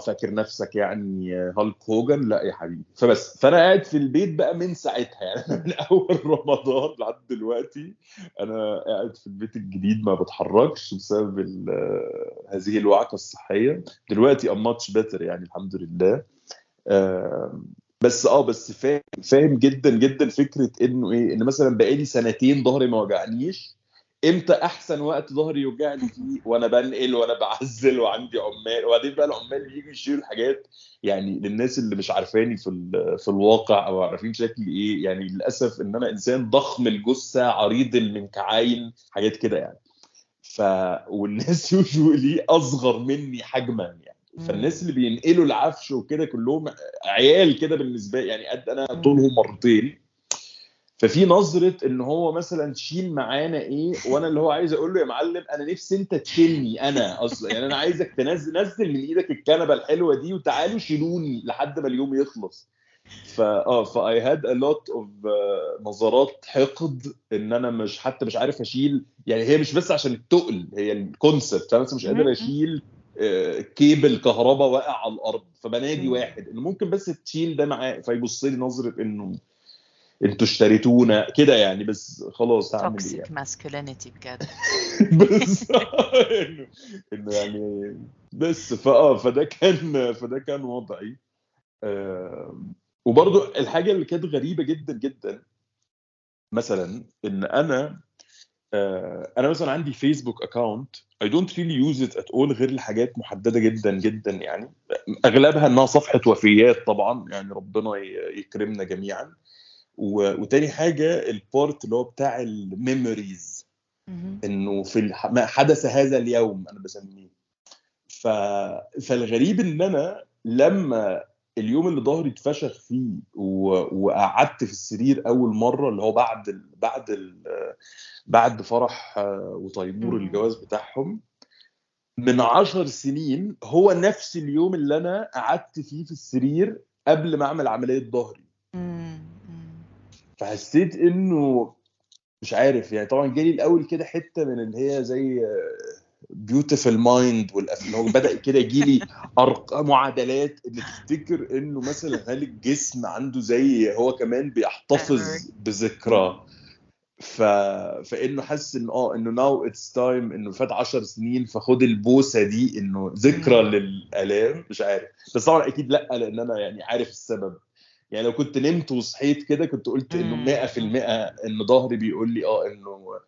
Speaker 1: فاكر نفسك يعني هالك هوجن؟ لا يا حبيبي. فبس فأنا قاعد في البيت بقى من ساعتها يعني *laughs* من أول رمضان لحد دلوقتي أنا قاعد في البيت الجديد ما بتحركش بسبب هذه الوعكة الصحية. دلوقتي ام ماتش بيتر يعني الحمد لله. آه بس آه بس فاهم فاهم جدا جدا فكرة إنه إيه إن مثلا بقالي سنتين ظهري ما وجعنيش. إمتى أحسن وقت ظهري يوجعني فيه؟ وأنا بنقل وأنا بعزل وعندي عمال. وبعدين بقى العمال بييجوا يشيلوا الحاجات يعني للناس اللي مش عارفاني في في الواقع أو عارفين شكلي إيه. يعني للأسف إن أنا إنسان ضخم الجثة عريض المنكعين حاجات كده يعني. ف والناس *laughs* يوجولي أصغر مني حجما يعني. فالناس اللي بينقلوا العفش وكده كلهم عيال كده بالنسبة يعني قد أنا طولهم مرتين. ففي نظرة إن هو مثلا شيل معانا إيه وأنا اللي هو عايز أقول له يا معلم أنا نفسي أنت تشيلني أنا أصلا. يعني أنا عايزك تنزل نزل من إيدك الكنبة الحلوة دي وتعالوا شيلوني لحد ما اليوم يخلص. فا آه ف I had a lot of نظرات حقد إن أنا مش حتى مش عارف أشيل. يعني هي مش بس عشان التقل هي ال concept أنا مش قادر أشيل كيبل كهرباء واقع على الأرض. فبنادي واحد إنه ممكن بس تشيل ده معاه فيبص لي نظرة إنه أنتوا اشتريتونا كده يعني بس خلاص
Speaker 2: هعمل إيه يعني. masculinity بجد. *laughs*
Speaker 1: بس *laughs* إنه يعني بس فآه فده كان فده كان وضعي. آه وبرضو الحاجة اللي كانت غريبة جدا جدا مثلا إن أنا آه أنا مثلا عندي Facebook account I don't really use it at all غير لحاجات محددة جدا جدا يعني. أغلبها إنها صفحة وفيات طبعا يعني ربنا يكرمنا جميعا. وتاني حاجة ال part اللي هو بتاع ال memories. إنه في ما حدث هذا اليوم أنا بسميه. ف... فالغريب إن أنا لما اليوم اللي ظهري اتفشخ فيه و... وقعدت في السرير أول مرة اللي هو بعد ال... بعد ال... بعد فرح وتيمور الجواز بتاعهم من عشر سنين هو نفس اليوم اللي أنا قعدت فيه في السرير قبل ما أعمل عملية ظهري. فحسيت إنه مش عارف يعني طبعا جالي الأول كده حتة من اللي هي زي Beautiful Mind اللي هو بدأ كده يجي لي أرقام معادلات اللي تفتكر إنه مثلا هل الجسم عنده زي هو كمان بيحتفظ بذكرى. ف... فإنه حاسس انه آه إنه now it's time إنه فات 10 سنين فخد البوسة دي إنه ذكرى للآلام مش عارف. بس طبعا أكيد لأ لأن أنا يعني عارف السبب. يعني لو كنت نمت وصحيت كده كنت قلت إنه 100% إن ظهري بيقول لي آه إنه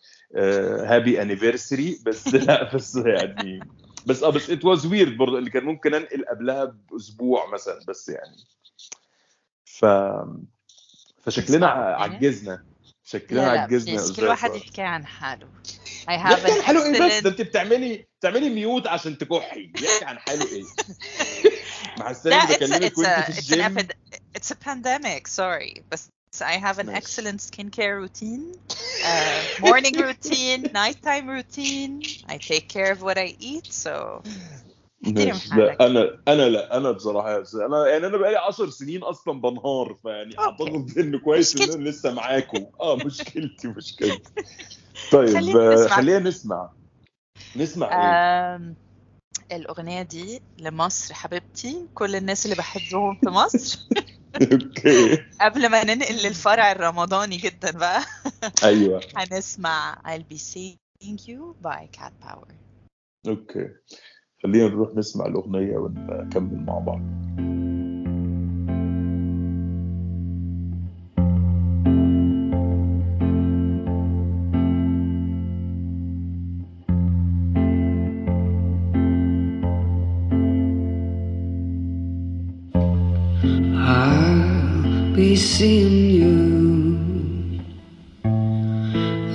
Speaker 1: happy anniversary بس *laughs* لا بس يعني بس آه بس it was weird برضه اللي كان ممكن أنقل قبلها بأسبوع مثلا بس يعني. ف فشكلنا عجزنا. شكلنا عجزنا
Speaker 2: كل واحد يحكي عن حاله. I have an
Speaker 1: حلو إيه بس؟ ده أنت بتعملي بتعملي ميوت عشان تكحي. يحكي عن حاله إيه؟ *laughs* مع
Speaker 2: لا
Speaker 1: السلامه بكلمك
Speaker 2: وأنت
Speaker 1: في الجيم
Speaker 2: it's a pandemic sorry. بس I have an
Speaker 1: ماشي.
Speaker 2: excellent skincare routine uh, *laughs* morning routine nighttime routine. I take care of what I eat so.
Speaker 1: لا أنا أنا لا أنا بصراحة أنا يعني أنا بقالي 10 سنين أصلا بنهار فيعني اعتقد إنه كويس ان أنا لسه معاكم. آه *laughs* مشكلتي مشكلتي. *laughs* طيب
Speaker 2: خلينا
Speaker 1: آه،
Speaker 2: نسمع.
Speaker 1: خلينا نسمع. نسمع
Speaker 2: إيه؟ الأغنية دي لمصر حبيبتي. كل الناس اللي بحبهم في مصر.
Speaker 1: أوكي.
Speaker 2: قبل ما ننقل للفرع الرمضاني جدا بقى.
Speaker 1: أيوه. *laughs*
Speaker 2: هنسمع I'll be seeing you by Cat Power.
Speaker 1: أوكي. خلينا نروح نسمع الأغنية ونكمل مع بعض.
Speaker 3: Seeing you.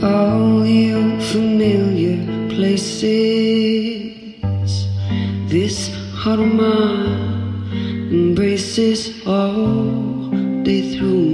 Speaker 3: All the familiar places. This heart of mine embraces all day through.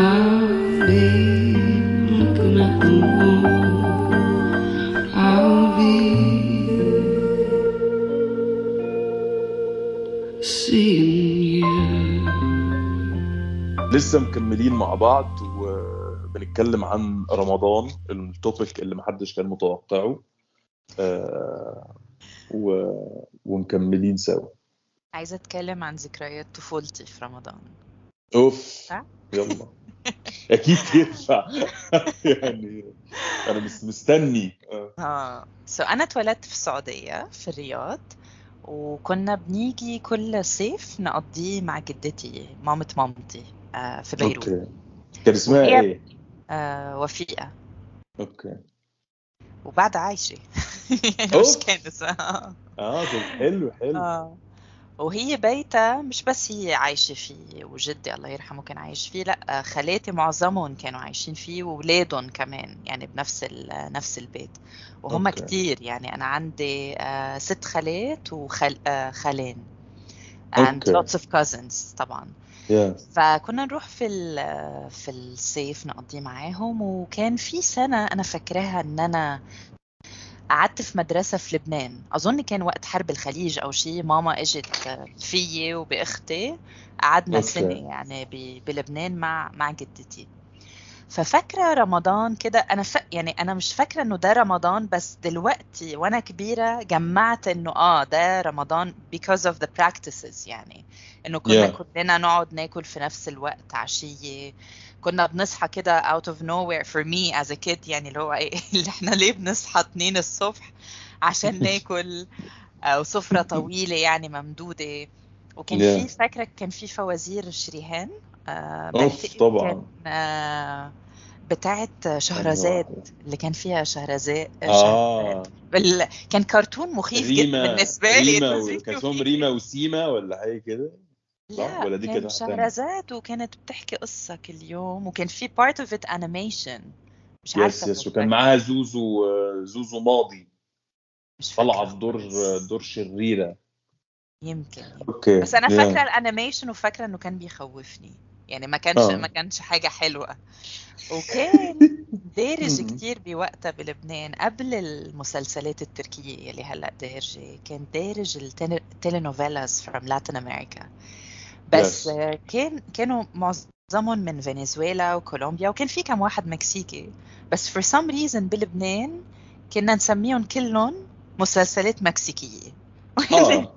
Speaker 3: I'll be looking at the moon. I'll be seeing you.
Speaker 1: لسه مكملين مع بعض وبنتكلم عن رمضان التوبيك اللي محدش كان متوقعه آه، و... ومكملين سوا
Speaker 2: عايزة أتكلم عن ذكريات طفولتي في رمضان أوف؟
Speaker 1: يلا *laughs* أكيد ينفع. *laughs* يعني أنا مس- مستني. آه.
Speaker 2: آه. so أنا اتولدت في السعودية في الرياض وكنا بنيجي كل صيف نقضيه مع جدتي مامة مامتي آه في بيروت.
Speaker 1: okay. كان اسمها إيه؟
Speaker 2: آه وفيقة
Speaker 1: okay.
Speaker 2: وبعد عايشة. *laughs* يعني مش. كان اسمها
Speaker 1: آه طب حلو حلو.
Speaker 2: آه. وهي بيتها مش بس هي عايشة فيه وجدي الله يرحمه كان عايش فيه لأ خالاتي معظمهم كانوا عايشين فيه وولادهم كمان يعني بنفس نفس البيت وهم
Speaker 1: okay. كتير
Speaker 2: يعني أنا عندي آه، ست خالات وخال آه، خالين and
Speaker 1: okay.
Speaker 2: lots of cousins طبعا
Speaker 1: يا
Speaker 2: فكنا نروح في في الصيف نقضيه معاهم وكان في سنة أنا فاكراها إن أنا قعدت في مدرسة في لبنان. أظن كان وقت حرب الخليج أو شيء ماما إجت فيي وبأختي. قعدنا. سنة يعني بلبنان مع مع جدتي. ففاكرة رمضان كده أنا ف... يعني أنا مش فاكرة إنه ده رمضان بس دلوقتي وأنا كبيرة جمعت إنه آه ده رمضان because of the practices يعني إنه كنا
Speaker 1: Yeah.
Speaker 2: كلنا نقعد ناكل في نفس الوقت عشية كنا بنصحى كده out of nowhere for me as a kid يعني اللي هو إيه *laughs* اللي إحنا ليه بنصحى اتنين الصبح عشان *laughs* ناكل آه، وسفرة طويلة يعني ممدودة وكان
Speaker 1: Yeah.
Speaker 2: في فاكرة كان في فوازير شريهان آه بعتقد
Speaker 1: طبعاً.
Speaker 2: آه بتاعت شهرزاد اللي كان فيها شهرزاد
Speaker 1: آه
Speaker 2: بال... كان كرتون مخيف جدا
Speaker 1: ريما
Speaker 2: بالنسبة لي
Speaker 1: ريما و- كان اسمهم. ريما وسيما ولا حاجة كده صح
Speaker 2: لا
Speaker 1: ولا دي
Speaker 2: كان
Speaker 1: كده واحدة تانية؟
Speaker 2: شهرزاد وكانت بتحكي قصة كل يوم وكان في part of it animation مش عارفة
Speaker 1: yes
Speaker 2: yes
Speaker 1: وكان. معاها زوزو آه، زوزو ماضي
Speaker 2: مش
Speaker 1: طالعه في دور. دور شريرة
Speaker 2: يمكن.
Speaker 1: أوكي
Speaker 2: بس أنا.
Speaker 1: فاكرة
Speaker 2: ال animation وفاكره إنه كان بيخوفني يعني ما كانش
Speaker 1: آه.
Speaker 2: ما كانش حاجة حلوة وكان *laughs* دارج. كتير بوقتها بلبنان قبل المسلسلات التركية اللي هلا دارجه كان دارج ال telenovelas from Latin America بس
Speaker 1: Yes.
Speaker 2: كان كانوا معظمهم من فنزويلا وكولومبيا وكان في كم واحد مكسيكي بس for some reason بلبنان كنا نسميهم كلهم مسلسلات مكسيكية
Speaker 1: آه.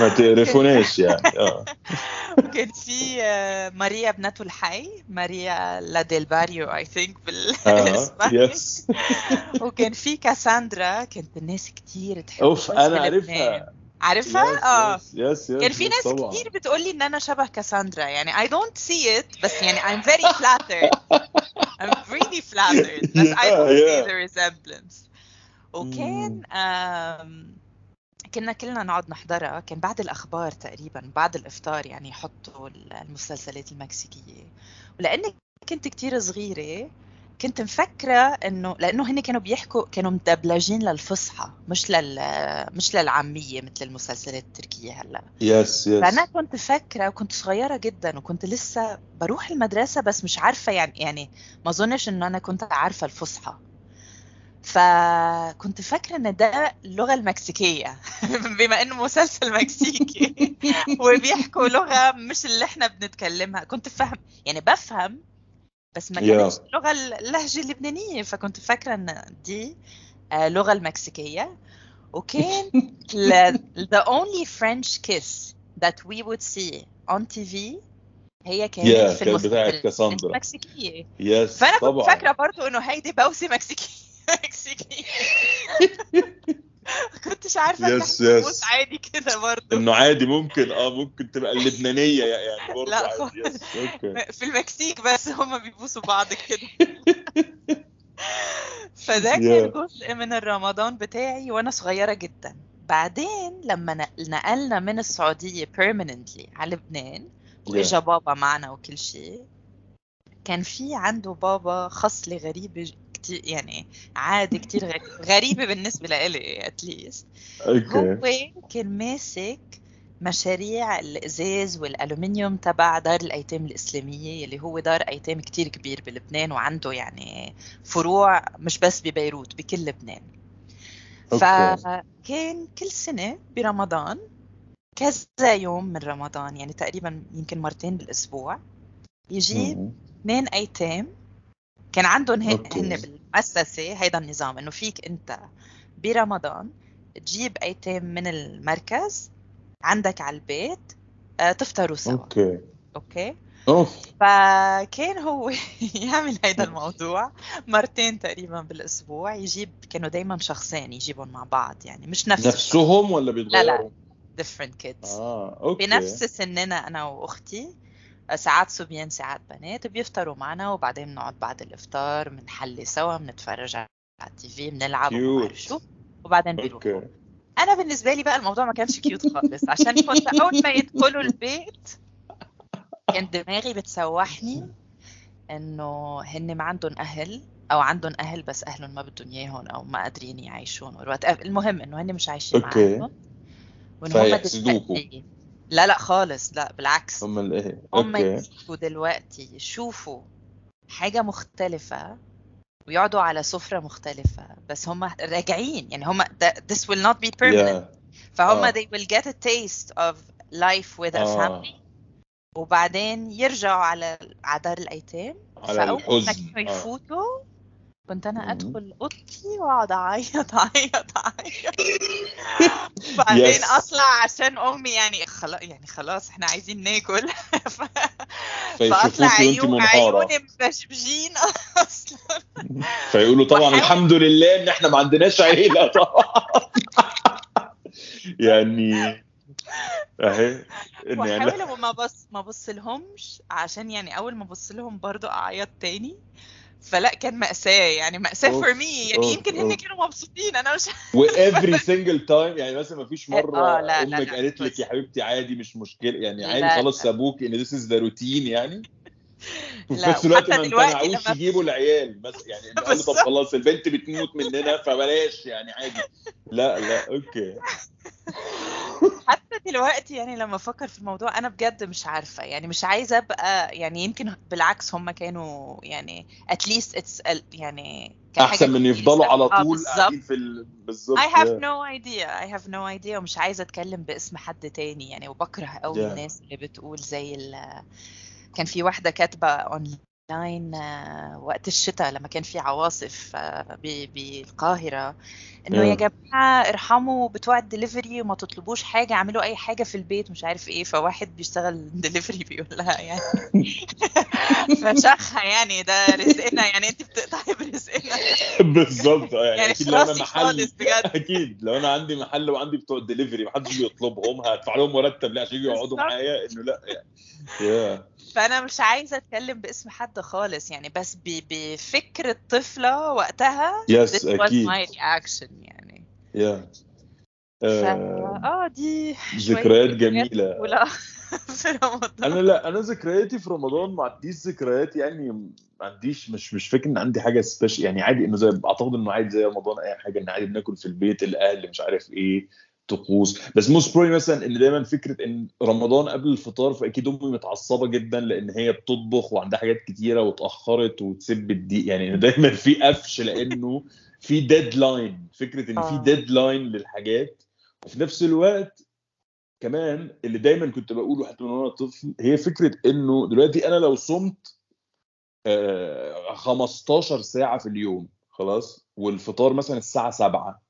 Speaker 1: ما تقرفوناش يعني *laughs* آه.
Speaker 2: كان في آه، ماريا بنته الحي ماريا لا ديل باريو I
Speaker 1: think
Speaker 2: بالاسباني وكان في كاساندرا كانت الناس كتير تحب
Speaker 1: أوف
Speaker 2: أنا.
Speaker 1: عارفها.
Speaker 2: عارفها؟ آه.
Speaker 1: يس يس
Speaker 2: كان في ناس
Speaker 1: طبعا.
Speaker 2: كتير بتقول لي إن أنا شبه كاساندرا يعني I don't see it بس يعني I'm very flattered. *laughs* I'm really flattered بس I don't see the resemblance. وكان كنا كلنا نقعد نحضرها. كان بعد الأخبار تقريبا بعد الإفطار يعني يحطوا المسلسلات المكسيكية. ولأني كنت كتير صغيرة كنت مفكرة إنه لأنه هن كانوا بيحكوا كانوا مدبلجين للفصحى مش لل مش للعامية مثل المسلسلات التركية هلأ.
Speaker 1: يس يس
Speaker 2: فأنا كنت فاكرة وكنت صغيرة جدا وكنت لسه بروح المدرسة بس مش عارفة يعني يعني ما أظنش إنه أنا كنت عارفة الفصحى. فكنت فاكرة إن ده اللغة المكسيكية. *laughs* بما إنه مسلسل مكسيكي. *laughs* وبيحكوا لغة مش اللي إحنا بنتكلمها. كنت فاهم يعني بفهم بس ما. كانتش اللغة اللهجة اللبنانية. فكنت فاكرة إن دي آه، لغة المكسيكية. وكان *laughs* the only French kiss that we would see on TV هي كانت
Speaker 1: Yeah,
Speaker 2: في
Speaker 1: كاساندرا.
Speaker 2: المكسيكية
Speaker 1: yes
Speaker 2: فأنا كنت
Speaker 1: طبعا.
Speaker 2: فاكرة برضو إنه هيدي بوسة مكسيكية. *laughs* كنتش إحنا بنبوس
Speaker 1: yes.
Speaker 2: عادي كده برضو
Speaker 1: إنه عادي ممكن آه ممكن تبقى اللبنانية يعني *laughs* برضه
Speaker 2: لا
Speaker 1: عادي. yes okay *laughs*
Speaker 2: في المكسيك بس هما بيبوسوا بعض كده فده كان. جزء من الرمضان بتاعي وأنا صغيرة جدا بعدين لما نق- نقلنا من السعودية permanently على لبنان وإجا بابا معنا وكل شيء كان في عنده بابا خصلة غريبة كتير يعني عادة كتير غريبة بالنسبة لإلي اتليست هو كان ماسك مشاريع الإزاز والألومنيوم تبع دار الأيتام الإسلامية اللي هو دار أيتام كتير كبير بلبنان وعنده يعني فروع مش بس ببيروت بكل لبنان. فكان كل سنة برمضان كذا يوم من رمضان يعني تقريبا يمكن مرتين بالأسبوع يجيب. اثنين أيتام كان عندهم هن,
Speaker 1: okay.
Speaker 2: هن بالمؤسسة هيدا النظام إنه فيك أنت برمضان تجيب ايتام من المركز عندك على البيت آه، تفطروا سوا.
Speaker 1: okay.
Speaker 2: okay؟
Speaker 1: أوف.
Speaker 2: فكان هو *laughs* يعمل هيدا الموضوع مرتين تقريبا بالأسبوع يجيب كانوا دائما شخصين يجيبهم مع بعض يعني مش نفس
Speaker 1: نفسهم ولا
Speaker 2: لا لا
Speaker 1: بيتغيروا؟
Speaker 2: different kids.
Speaker 1: آه okay.
Speaker 2: بنفس سننا أنا وأختي. ساعات صبيان ساعات بنات بيفطروا معنا وبعدين بنقعد بعد الإفطار بنحلي سوا بنتفرج على ال TV بنلعب. شو وبعدين بيروحوا
Speaker 1: okay
Speaker 2: أنا بالنسبة لي بقى الموضوع ما كانش cute خالص عشان كنت أول ما يدخلوا البيت كان دماغي بتسوحني إنه هن ما عندهم أهل أو عندهم أهل بس أهلهم ما بدهم اياهم أو ما قادرين يعيشوهن والوقت المهم إنه هن مش عايشين
Speaker 1: okay.
Speaker 2: معاهم وان هم
Speaker 1: فيحسدوكوا.
Speaker 2: دلوقتي لا لا خالص لا بالعكس.
Speaker 1: هم الايه
Speaker 2: هم
Speaker 1: أوكي.
Speaker 2: يجوا دلوقتي يشوفوا حاجة مختلفة ويقعدوا على سفرة مختلفة بس هم راجعين. يعني هم this will not be permanent.
Speaker 1: يا
Speaker 2: فهم
Speaker 1: آه.
Speaker 2: they will get a taste of life with a
Speaker 1: آه.
Speaker 2: family وبعدين يرجعوا على على دار الأيتام
Speaker 1: على
Speaker 2: فأول ما
Speaker 1: الحزن.
Speaker 2: كانوا
Speaker 1: آه.
Speaker 2: كنت أنا
Speaker 1: مم.
Speaker 2: أدخل أوضتي وأقعد أعيط *laughs* أعيط أعيط. *laughs* بعدين. أطلع عشان أمي يعني خلاص يعني خلاص إحنا عايزين ناكل. *laughs* ف-
Speaker 1: فيشوفوكي
Speaker 2: فأطلع
Speaker 1: وانت
Speaker 2: عيون
Speaker 1: منهارة.
Speaker 2: عيوني مبشبشين أصلا.
Speaker 1: فيقولوا طبعا الحمد لله إن إحنا ما عندناش عيلة. طبعا يعني أهي إن يعني
Speaker 2: ما بص ما بص لهمش عشان يعني أول ما ابص لهم برضو أعيط تاني. فلا كان مأساة يعني مأساة for me يعني
Speaker 1: أوف،
Speaker 2: يمكن هن. كانوا مبسوطين أنا مش
Speaker 1: و every single time يعني مثلا ما فيش *laughs* مرة
Speaker 2: آه، لا، لا،
Speaker 1: أمك
Speaker 2: لا،
Speaker 1: قالت لك
Speaker 2: بس-
Speaker 1: يا حبيبتي عادي مش مشكلة يعني عادي خلاص
Speaker 2: لا.
Speaker 1: سابوك إن this is the routine يعني *laughs* وفي
Speaker 2: لا،
Speaker 1: نفس الوقت ما امتنعوش
Speaker 2: لما-
Speaker 1: يجيبوا العيال بس *laughs* يعني قالوا طب. خلاص البنت بتموت مننا فبلاش يعني عادي لا لا okay
Speaker 2: حتى دلوقتي يعني لما أفكر في الموضوع أنا بجد مش عارفة. يعني مش عايزة أبقى يعني يمكن بالعكس هم كانوا يعني at least it's يعني
Speaker 1: أحسن من يفضلوا على طول قاعدين في ال... بالظبط.
Speaker 2: I have no idea. I have no idea. ومش عايزة أتكلم باسم حد تاني. يعني وبكره قوي
Speaker 1: Yeah.
Speaker 2: الناس اللي بتقول زي ال... كان في واحدة كاتبة اونلاين وقت الشتاء لما كان في عواصف آه، ب- بالقاهرة إنه يا. جماعة ارحموا بتوع الدليفري وما تطلبوش حاجة اعملوا أي حاجة في البيت مش عارف إيه فواحد بيشتغل *laughs* دليفري بيقول لها يعني *laughs* فشخها يعني ده رزقنا يعني أنت بتقطعي برزقنا
Speaker 1: بالظبط آه يعني
Speaker 2: يعني
Speaker 1: أكيد لو
Speaker 2: أنا
Speaker 1: محل أكيد لو أنا عندي محل وعندي بتوع الدليفري محدش بيطلبهم هدفع لهم مرتب ليه عشان يجوا يقعدوا. معايا إنه لا يعني yeah.
Speaker 2: فأنا مش عايزة أتكلم باسم حد خالص يعني بس بفكر الطفلة وقتها
Speaker 1: Yes,
Speaker 2: was
Speaker 1: أكيد.
Speaker 2: my reaction يعني
Speaker 1: yeah.
Speaker 2: ف
Speaker 1: آه،
Speaker 2: آه دي
Speaker 1: ذكريات
Speaker 2: طفولة *laughs* في رمضان
Speaker 1: أنا لا أنا ذكرياتي في رمضان ما عنديش ذكريات يعني ما عنديش مش مش فاكر إن عندي حاجة special يعني عادي إنه زي أعتقد إنه عادي زي رمضان أي حاجة إن عادي بناكل في البيت الأهل مش عارف إيه طقوس بس most probably مثلا إن دايما فكرة إن رمضان قبل الفطار فأكيد أمي متعصبة جدا لأن هي بتطبخ وعندها حاجات كتيرة واتأخرت وبتسابق الدقيقة يعني دايما في قفش لأنه في deadline فكرة إن في
Speaker 2: آه.
Speaker 1: deadline للحاجات وفي نفس الوقت كمان اللي دايما كنت بقوله حتى من وأنا طفل هي فكرة إنه دلوقتي أنا لو صمت آه، 15 ساعة في اليوم خلاص والفطار مثلا الساعة 7
Speaker 2: مهم.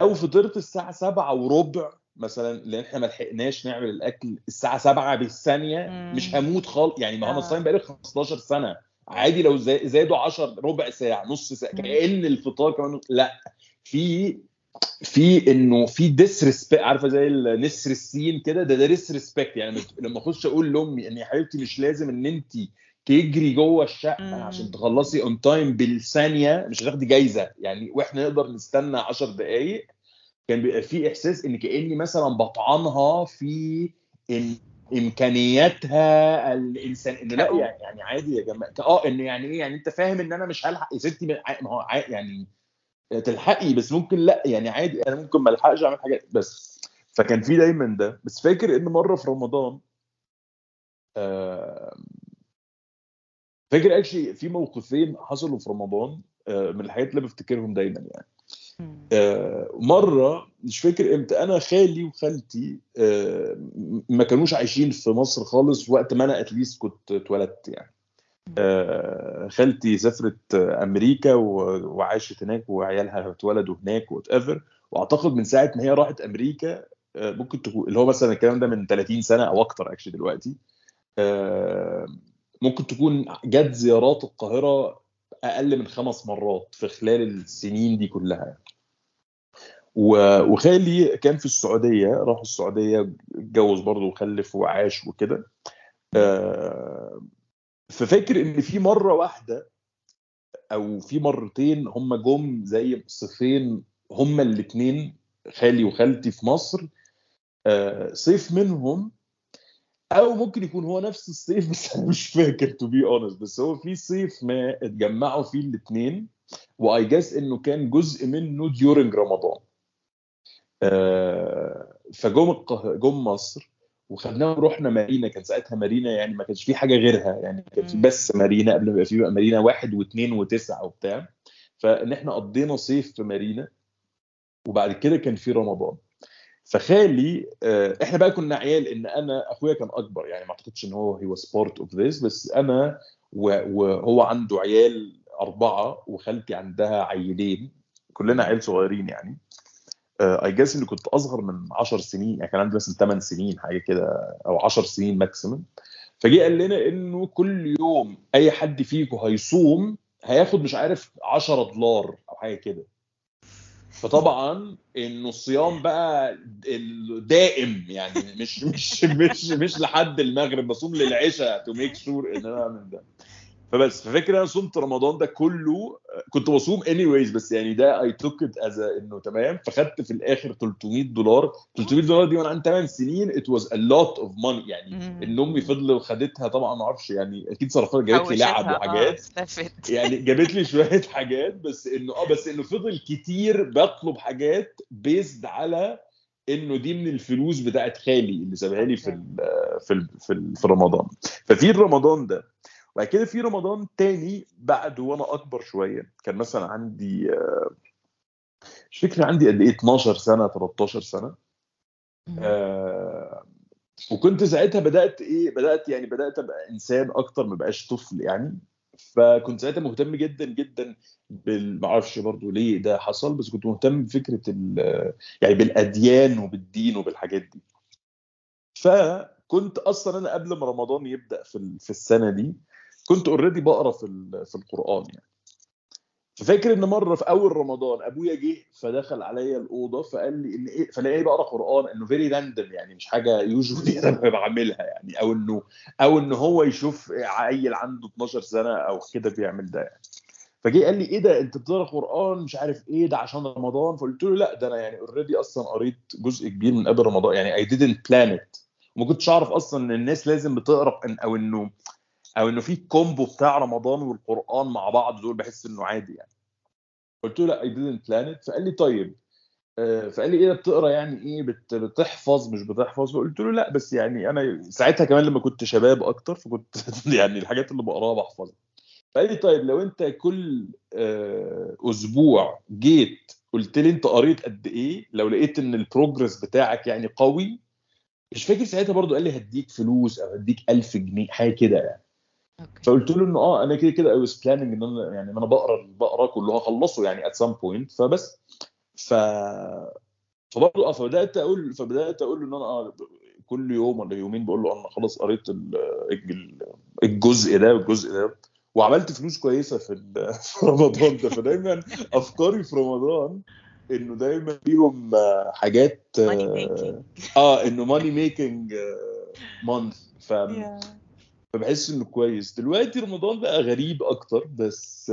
Speaker 1: لو فطرت الساعة 7 وربع مثلا لأن إحنا ما لحقناش نعمل الأكل الساعة 7 بالثانية
Speaker 2: مم.
Speaker 1: مش هموت خالص يعني ما هو أنا
Speaker 2: آه.
Speaker 1: صايم بقالي 15 سنة عادي لو زا- زادوا 10 ربع ساعة نص
Speaker 2: ساعة.
Speaker 1: كأن الفطار كمان لأ في في إنه في disrespect عارفة زي النسر السين كده ده ده disrespect يعني لما أخش أقول لأمي إن يا حبيبتي مش لازم إن انت تجري جوه
Speaker 2: الشقة.
Speaker 1: عشان تخلصي on time بالثانية مش هتاخدي جايزة. يعني وإحنا نقدر نستنى 10 دقائق كان بيبقى في إحساس إن كأني مثلا بطعنها في إمكانياتها الإنسان. انه لا. يعني عادي يا جماعة. آه انه يعني إيه؟ يعني أنت فاهم إن أنا مش هلحق. يا ستي ما هو يعني تلحقي بس ممكن لا. يعني عادي أنا ممكن ما ألحقش أعمل حاجات بس فكان في دايما ده. بس فاكر إن مرة في رمضان آه، فاكر اكشلي في موقفين حصلوا في رمضان آه، من الحاجات اللي بفتكرهم دايما يعني. آه، مرة مش فاكر إمتى أنا خالي وخالتي آه، ما كانوش عايشين في مصر خالص وقت ما أنا at least كنت اتولدت يعني. خالتي سافرت أمريكا وعاشت هناك وعيالها اتولدوا هناك whatever وأعتقد من ساعة ما هي راحت أمريكا ممكن تكون اللي هو مثلا الكلام ده من 30 سنة أو أكتر actually دلوقتي. ممكن تكون جت زيارات القاهرة أقل من خمس مرات في خلال السنين دي كلها و- وخالي كان في السعودية راح السعودية اتجوز برضه وخلف وعاش وكده. آه، ففاكر إن في مرة واحدة أو في مرتين هم جم زي صيفين هم الاثنين خالي وخالتي في مصر. آه، صيف منهم أو ممكن يكون هو نفس الصيف بس أنا مش فاكر to be honest بس هو في صيف ما اتجمعوا فيه الاثنين و I guess إنه كان جزء منه during رمضان. آه، فجم القه- جم مصر وخدناهم رحنا مارينا. كان ساعتها مارينا يعني ما كانش في حاجة غيرها يعني كان في. بس مارينا قبل ما يبقى في بقى مارينا واحد واثنين وتسعة وبتاع. فإن إحنا قضينا صيف في مارينا وبعد كده كان في رمضان. فخالي آه، إحنا بقى كنا عيال إن أنا أخويا كان أكبر يعني ما أعتقدش إن هو he was part of this بس أنا وهو عنده عيال أربعة وخالتي عندها عيلين كلنا عيال صغيرين يعني. I guess إني كنت أصغر من 10 سنين يعني كان عندي مثلا 8 سنين حاجة كده أو 10 سنين maximum فجه قال لنا إنه كل يوم أي حد فيكم هيصوم هياخد مش عارف 10 دولار أو حاجة كده. فطبعا إنه الصيام بقى الدائم يعني مش مش مش مش لحد المغرب بصوم للعشاء to make sure إن أنا أعمل ده. فبس ففاكر أنا صمت رمضان ده كله كنت بصوم anyways بس يعني ده I took it as إنه تمام فخدت في الآخر 300 دولار. 300 دولار دي وأنا عندي 8 سنين it was a lot of money يعني. إن أمي فضلت خدتها طبعا ما أعرفش يعني أكيد صرفتها جابت لي لعب
Speaker 2: آه
Speaker 1: وحاجات. يعني جابت لي شوية حاجات بس إنه آه بس إنه فضل كتير بطلب حاجات بيزد على إنه دي من الفلوس بتاعت خالي اللي سابها لي في ال في ال في, ال في رمضان. ففي رمضان ده وبعد كده في رمضان تاني بعد وأنا أكبر شوية. كان مثلا عندي آه، مش فاكر عندي قد إيه 12 سنة 13 سنة. آه وكنت ساعتها بدأت إيه بدأت يعني بدأت أبقى إنسان أكتر ما بقاش طفل يعني. فكنت ساعتها مهتم جدا جدا بال معرفش برضو ليه ده حصل بس كنت مهتم بفكرة. يعني بالأديان وبالدين وبالحاجات دي. فكنت أصلا أنا قبل ما رمضان يبدأ في في السنة دي كنت already بقرأ في في القرآن يعني. ففاكر إن مرة في أول رمضان أبويا جه فدخل عليا الأوضة فقال لي إن إيه فلاقيني بقرأ قرآن إنه very random يعني مش حاجة usually *laughs* أنا بعملها يعني أو إنه أو ان هو يشوف عيل عنده 12 سنة أو كده بيعمل ده يعني. فجه قال لي إيه ده أنت بتقرأ قرآن؟ مش عارف إيه ده عشان رمضان؟ فقلت له لأ ده أنا يعني already أصلا قريت جزء كبير من قبل رمضان يعني I didn't plan it. كنتش أعرف أصلا إن الناس لازم بتقرأ أو إنه أو إنه في combo بتاع رمضان والقرآن مع بعض دول بحس إنه عادي يعني. قلت له لا I didn't plan it. فقال لي طيب آه، فقال لي إيه بتقرأ يعني إيه؟ بتحفظ مش بتحفظ؟ فقلت له لا بس يعني أنا ساعتها كمان لما كنت شباب أكتر فكنت *laughs* يعني الحاجات اللي بقراها بحفظها. فقال لي طيب لو أنت كل آه، أسبوع جيت قلت لي أنت قريت قد إيه؟ لو لقيت إن ال progress بتاعك يعني قوي مش فاكر ساعتها برضو قال لي هديك فلوس أو هديك 1000 جنيه حاجة كده يعني. okay. فقلت له إنه آه أنا كده كده I was planning إن أنا يعني أنا بقرأ بقرأ كله هخلصه يعني at some point فبس. ف فبرضه آه فبدأت أقول فبدأت أقول إن أنا آه كل يوم ولا يومين بقول له أنا خلاص قريت الجزء ده والجزء ده. وعملت فلوس كويسة في *laughs* في رمضان ده. فدايما أفكاري في رمضان إنه دايما فيهم حاجات آه إنه money making month ف فبحس إنه كويس. دلوقتي رمضان بقى غريب أكتر بس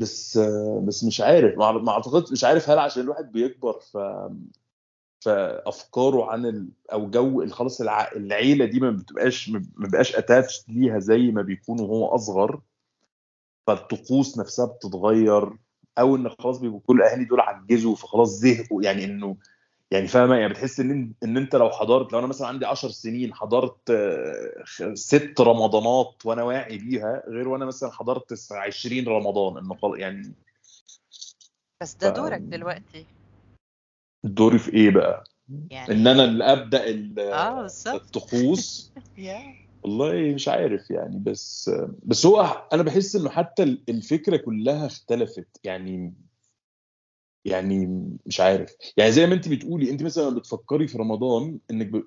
Speaker 1: بس بس مش عارف. ما أعتقدش مش عارف هل عشان الواحد بيكبر ف فافكاره عن ال... أو جو خلاص الع... العيلة دي ما بتبقاش ما بيبقاش اتاتش ليها زي ما بيكون وهو أصغر. فالطقوس نفسها بتتغير أو إن خلاص بيبقوا كل الاهالي دول عجزوا فخلاص زهقوا. يعني إنه يعني فاهمة؟ يعني بتحس إن إن أنت لو حضرت لو أنا مثلا عندي 10 سنين حضرت آه، ست رمضانات وأنا واعي بيها غير وأنا مثلا حضرت 20 رمضان انه يعني
Speaker 2: بس ده. دورك دلوقتي.
Speaker 1: دوري في إيه بقى؟ يعني إن أنا اللي أبدأ
Speaker 2: آه
Speaker 1: الطقوس؟ *laughs* والله مش عارف يعني بس بس هو أنا بحس إنه حتى الفكرة كلها اختلفت. يعني يعني مش عارف. يعني زي ما انت بتقولي انت مثلا بتفكري في رمضان إنك ب...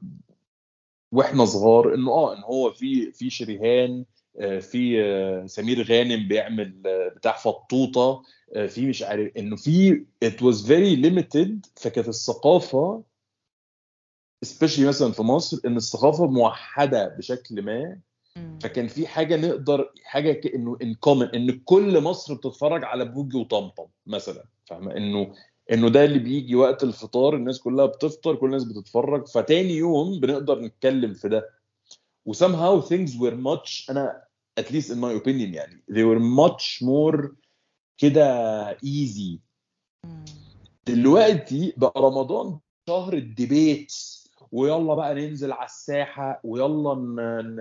Speaker 1: وإحنا صغار إنه آه إن هو في في شريهان آه، في آه، سمير غانم بيعمل آه، بتاع فطوطة في مش عارف إنه في it was very limited فكانت الثقافة especially مثلا في مصر إن الثقافة موحدة بشكل ما. فكان في حاجة نقدر حاجة كانه ان كومن إن كل مصر بتتفرج على بوجي وطمطم مثلا فاهمة؟ إنه إنه ده اللي بيجي وقت الفطار الناس كلها بتفطر كل الناس بتتفرج فتاني يوم بنقدر نتكلم في ده. وسام things were much أنا at least in my opinion يعني they were much more كده easy. دلوقتي بقى رمضان شهر ال debates. ويلا بقى ننزل على الساحة ويلا ن... ن...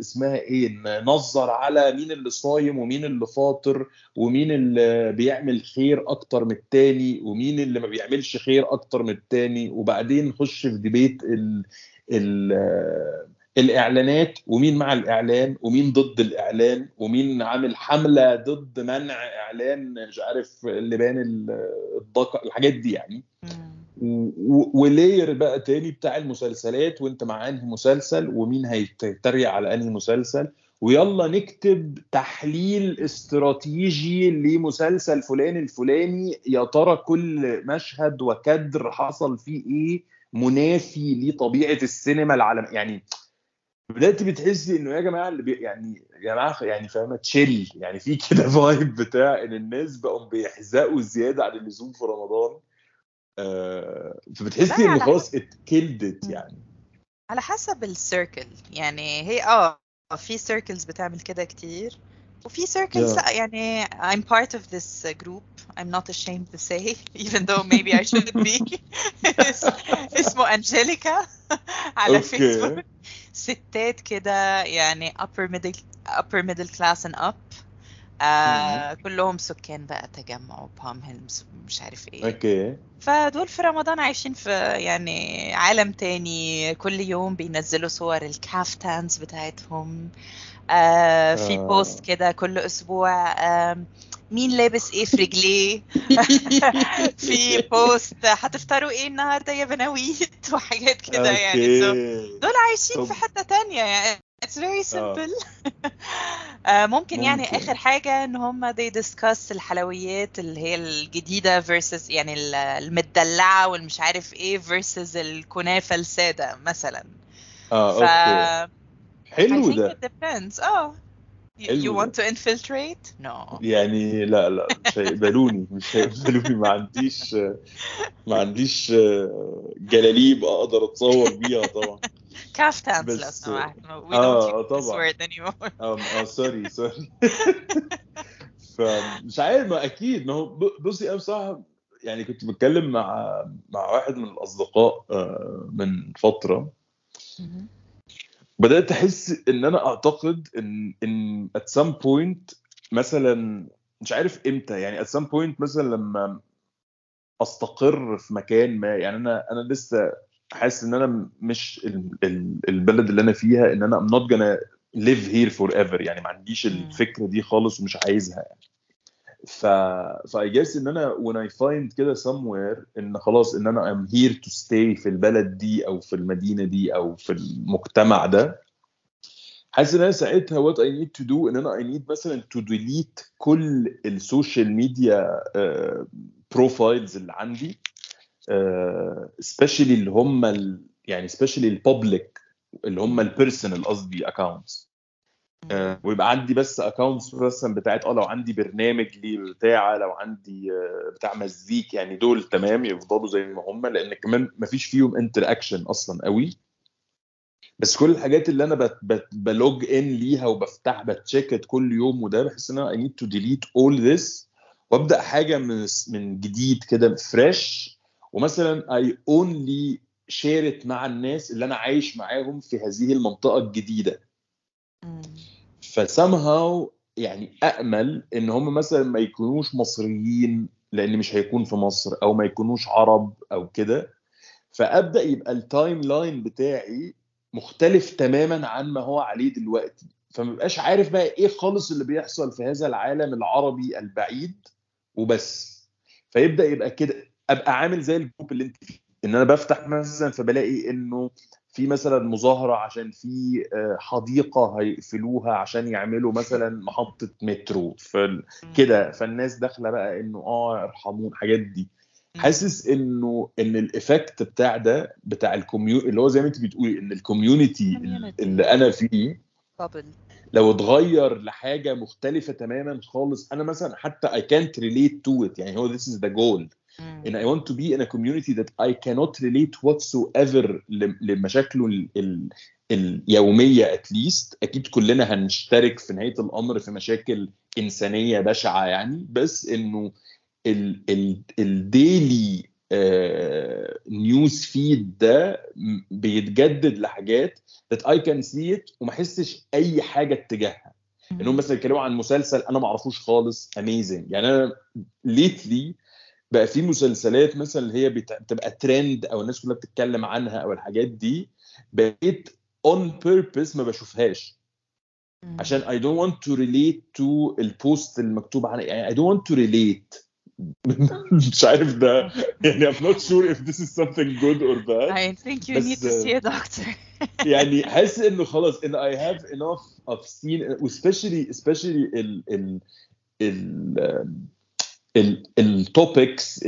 Speaker 1: اسمها إيه ننظر على مين اللي صايم ومين اللي فاطر ومين اللي بيعمل خير أكتر من التاني ومين اللي ما بيعملش خير أكتر من التاني. وبعدين نخش في debate ال... ال... الإعلانات ومين مع الإعلان ومين ضد الإعلان ومين عامل حملة ضد منع إعلان مش عارف اللبان الضكر الحاجات دي يعني. ولاير بقى تاني بتاع المسلسلات وانت مع انهي مسلسل ومين هيتريق على انهي مسلسل. ويلا نكتب تحليل استراتيجي لمسلسل فلان الفلاني يا ترى كل مشهد وكدر حصل فيه إيه منافي لطبيعة السينما العالم. يعني بدات بتحسي انه يا جماعة اللي بي يعني يا جماعة يعني فاهمة تشيل يعني في كده *laughs* فايب بتاع إن الناس بقوا بيحزقوا زيادة عن اللزوم في رمضان. فبتحسي إنه خلاص اتكلدت يعني.
Speaker 2: على حسب السيركل يعني هي آه في سيركلز بتعمل كده كتير وفي circles
Speaker 1: Yeah.
Speaker 2: لأ يعني I'm part of this group. I'm not ashamed to say *laughs* even though maybe I should be. *laughs* اسمه أنجيليكا *laughs* على
Speaker 1: Okay.
Speaker 2: Facebook ستات كده يعني upper middle upper middle class and up. آه كلهم سكان بقى تجمع وPalm Hills ومش عارف إيه.
Speaker 1: okay.
Speaker 2: فدول في رمضان عايشين في يعني عالم تاني. كل يوم بينزلوا صور ال caftans بتاعتهم. آه في
Speaker 1: آه.
Speaker 2: post كده كل أسبوع آه مين لابس إيه في رجليه؟ *laughs* في post هتفطروا إيه النهارده يا بناويت *laughs* وحاجات كده يعني. دول عايشين في حتة تانية يعني. It's very simple. *laughs* آه ممكن يعني
Speaker 1: ممكن.
Speaker 2: آخر حاجة إن هم they discuss الحلويات اللي هي الجديدة versus يعني ال- المدلعة والمش عارف إيه versus الكنافة السادة مثلا.
Speaker 1: آه
Speaker 2: ف okay.
Speaker 1: حلو ده.
Speaker 2: it depends. آه. You- you want to infiltrate? No.
Speaker 1: يعني لا لا مش هيقبلوني. مش هيقبلوني. ما عنديش ما عنديش جلاليب أقدر أتصور بيها طبعا.
Speaker 2: لو
Speaker 1: بس-
Speaker 2: سمحت we don't use this
Speaker 1: طبعا.
Speaker 2: word anymore. *laughs*
Speaker 1: آه آه sorry sorry فمش عارف ما أكيد. ما هو بصي أنا بصراحة يعني كنت بتكلم مع مع واحد من الأصدقاء آه، من
Speaker 2: فترة.
Speaker 1: بدأت أحس إن أنا أعتقد ان إن at some point مثلا مش عارف إمتى. يعني at some point مثلا لما أستقر في مكان ما. يعني أنا أنا لسه حاسس إن أنا مش ال- ال- البلد اللي أنا فيها إن أنا I'm not gonna live here forever. يعني ما عنديش. الفكرة دي خالص ومش عايزها يعني. ف ف I guess إن أنا when I find كده somewhere إن خلاص إن أنا I'm here to stay في البلد دي أو في المدينة دي أو في المجتمع ده حاسس إن أنا ساعتها what I need to do إن أنا I need مثلا to delete كل ال social media profiles اللي عندي. آه، especially اللي هم ال- يعني especially ال public اللي هم ال personal قصدي accounts ويبقى عندي بس accounts مثلا بتاعت آه لو عندي برنامج ليه بتاع لو عندي آه، بتاع مزيك يعني دول تمام يفضلوا زي ما هم لأن كمان ما فيش فيهم interaction أصلا قوي. بس كل الحاجات اللي أنا بت بت بplug in ليها وبفتح بت check كل يوم وده بحس إن أنا I need to delete all this وأبدأ حاجة من من جديد كده fresh ومثلا only share it مع الناس اللي أنا عايش معاهم في هذه المنطقة الجديدة.
Speaker 2: ف
Speaker 1: somehow يعني امل إن هم مثلا ما يكونوش مصريين لأن مش هيكون في مصر أو ما يكونوش عرب أو كده. فأبدأ يبقى ال timeline بتاعي مختلف تماما عن ما هو عليه دلوقتي. فما بقاش عارف بقى إيه خالص اللي بيحصل في هذا العالم العربي البعيد وبس. فيبدأ يبقى كده. ابقى عامل زي ال group اللي انت فيه. ان أنا بفتح مثلا فبلاقي انه في مثلا مظاهرة عشان في آه، حديقة هيقفلوها عشان يعملوا مثلا محطة مترو. فكده فالناس داخلة بقى إنه آه ارحمون الحاجات دي. حاسس إنه إن ال effect بتاع ده بتاع ال commu اللي هو زي ما أنت بتقولي إن ال
Speaker 2: community.
Speaker 1: اللي أنا فيه لو اتغير لحاجة مختلفة تماما خالص أنا مثلا حتى I can't relate to it. يعني هو this is the goal.
Speaker 2: مم.
Speaker 1: ان I want to be in a community that I cannot relate whatsoever لمشاكله ال ال اليومية at least. أكيد كلنا هنشترك في نهاية الأمر في مشاكل إنسانية بشعة يعني. بس إنه ال ال ال daily news feed ده بيتجدد لحاجات that I can see it وما أحسش أي حاجة اتجاهها. إنهم مثلا يتكلموا عن مسلسل أنا ما أعرفوش خالص amazing يعني أنا lately بقى في مسلسلات مثلا اللي هي بت- بتبقى ترند أو الناس كلها بتتكلم عنها أو الحاجات دي بقيت on purpose ما بشوفهاش. عشان I don't want to relate to البوست المكتوب يعني I don't want to relate. *laughs* مش عارف ده. يعني I'm not sure if this is something good or bad.
Speaker 2: I think you need to see a doctor. *laughs*
Speaker 1: يعني حاسس إنه خلاص إن I have enough of seen especially especially ال ال ال التوبكس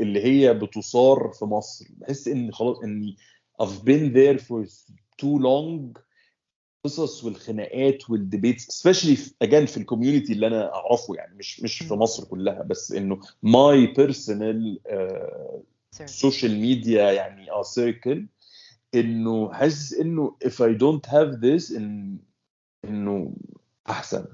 Speaker 1: اللي هي بتثار في مصر. بحس إن خلاص اني I've been there for too long. القصص والخناقات وال debates especially again في ال community اللي أنا أعرفه يعني مش مش في مصر كلها بس إنه my
Speaker 2: personal.
Speaker 1: social media يعني آه circle إنه حاسس إنه if I don't have this إن إنه أحسن.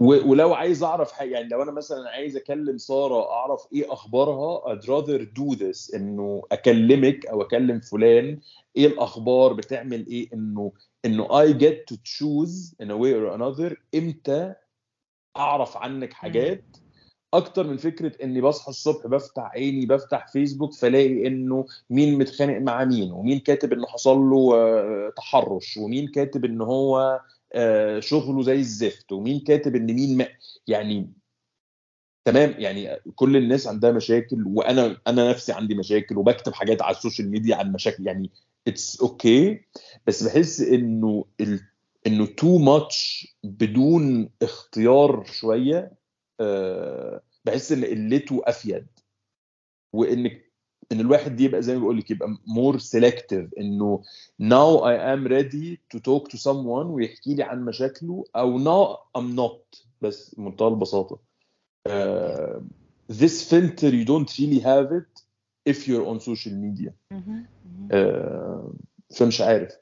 Speaker 1: ولو عايز أعرف حاجة يعني لو أنا مثلا عايز أكلم سارة أعرف إيه أخبارها I'd rather do this إنه أكلمك أو أكلم فلان إيه الأخبار بتعمل إيه إنه إنه I get to choose in a way or another إمتى أعرف عنك حاجات. أكتر من فكرة إني بصحى الصبح بفتح عيني بفتح فيسبوك فلاقي إنه مين متخانق مع مين ومين كاتب إنه حصل له آه، تحرش ومين كاتب إن هو شغله زي الزفت ومين كاتب إن مين ما يعني تمام يعني كل الناس عندها مشاكل وأنا أنا نفسي عندي مشاكل وبكتب حاجات على ال social media عن مشاكل يعني it's okay okay بس بحس إنه. إنه too much بدون اختيار شوية آه، بحس إن قلته أفيد وإنك إن الواحد دي يبقى زي ما بقول لك يبقى more selective إنه now I am ready to talk to someone ويحكي لي عن مشاكله أو now I'm not. بس بمنتهى البساطة. uh, this filter you don't really have it if you're on social media. uh, فمش عارف.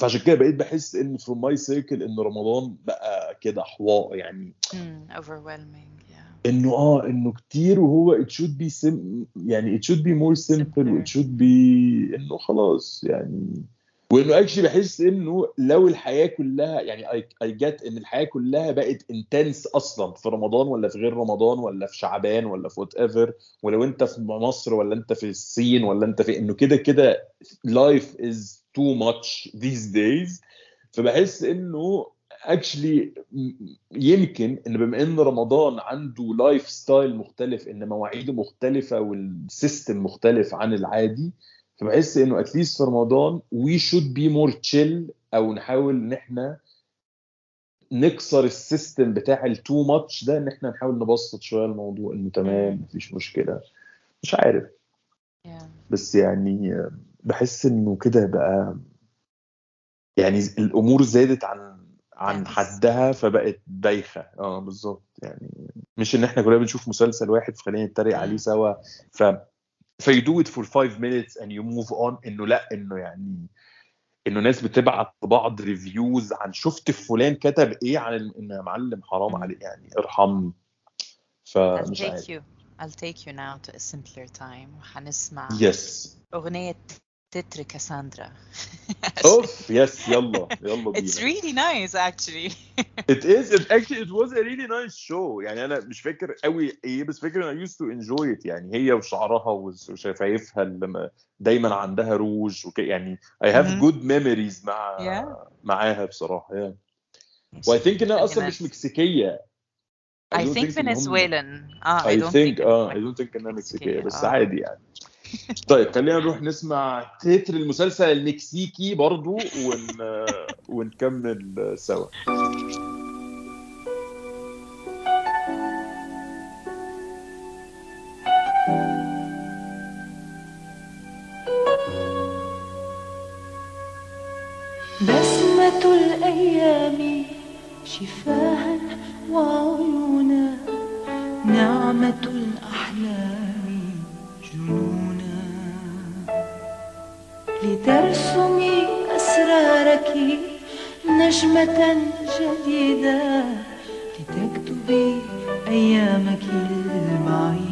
Speaker 1: فعشان كده بقيت بحس إن from my circle إن رمضان بقى كده حواء يعني
Speaker 2: overwhelming.
Speaker 1: إنه آه إنه كتير وهو it should be sim يعني it should be more simple و it should be إنه خلاص يعني. وإنه actually بحس إنه لو الحياة كلها يعني I, I get إن الحياة كلها بقت intense أصلا في رمضان ولا في غير رمضان ولا في شعبان ولا في whatever ولو أنت في مصر ولا أنت في الصين ولا أنت في إنه كده كده life is too much these days. فبحس إنه actually يمكن إن بما إن رمضان عنده lifestyle مختلف إن مواعيده مختلفة وال system مختلف عن العادي فبحس إنه at least في رمضان we should be more chill أو نحاول إن إحنا نكسر ال system بتاع ال too much ده إن إحنا نحاول نبسط شوية الموضوع إنه تمام مفيش مشكلة. مش عارف.
Speaker 2: Yeah.
Speaker 1: بس يعني بحس إنه كده بقى يعني الأمور زادت عن عن. حدها فبقت بايخة. آه بالظبط. يعني مش إن إحنا كلنا بنشوف مسلسل واحد فخلينا نتريق عليه. سوا. ف في do it for five minutes and you move on إنه لأ إنه يعني إنه ناس بتبعت لبعض ريفيوز عن شفت فلان كتب إيه عن إن معلم حرام. عليك يعني
Speaker 2: I'll
Speaker 1: فمش
Speaker 2: take
Speaker 1: عارف.
Speaker 2: you. I'll take you now to a simpler time. وحنسمع
Speaker 1: يس
Speaker 2: أغنية تتر كاساندرا. *laughs*
Speaker 1: أوف يس يلا يلا بينا.
Speaker 2: It's really nice actually. *laughs*
Speaker 1: It is it actually it was a really nice show. يعني أنا مش فاكر قوي إيه بس فاكر أنا used to enjoy it. يعني هي وشعرها وشفايفها اللي دايما عندها روج وك يعني I have good memories مع
Speaker 2: Yeah.
Speaker 1: معاها بصراحة yeah. و I think إنها أصلا مش مكسيكية.
Speaker 2: I think Venezuelan. آه
Speaker 1: I,
Speaker 2: I don't
Speaker 1: think
Speaker 2: think
Speaker 1: آه I don't think إنها
Speaker 2: مكسيكية
Speaker 1: بس
Speaker 2: آه.
Speaker 1: عادي يعني. طيب خلينا نروح نسمع تتر المسلسل المكسيكي برضو ون... ونكمل سوا.
Speaker 4: بسمة الأيام شفاها وعيونا نعمة لترسمي أسرارك نجمة جديدة لتكتبي أيامك البعيدة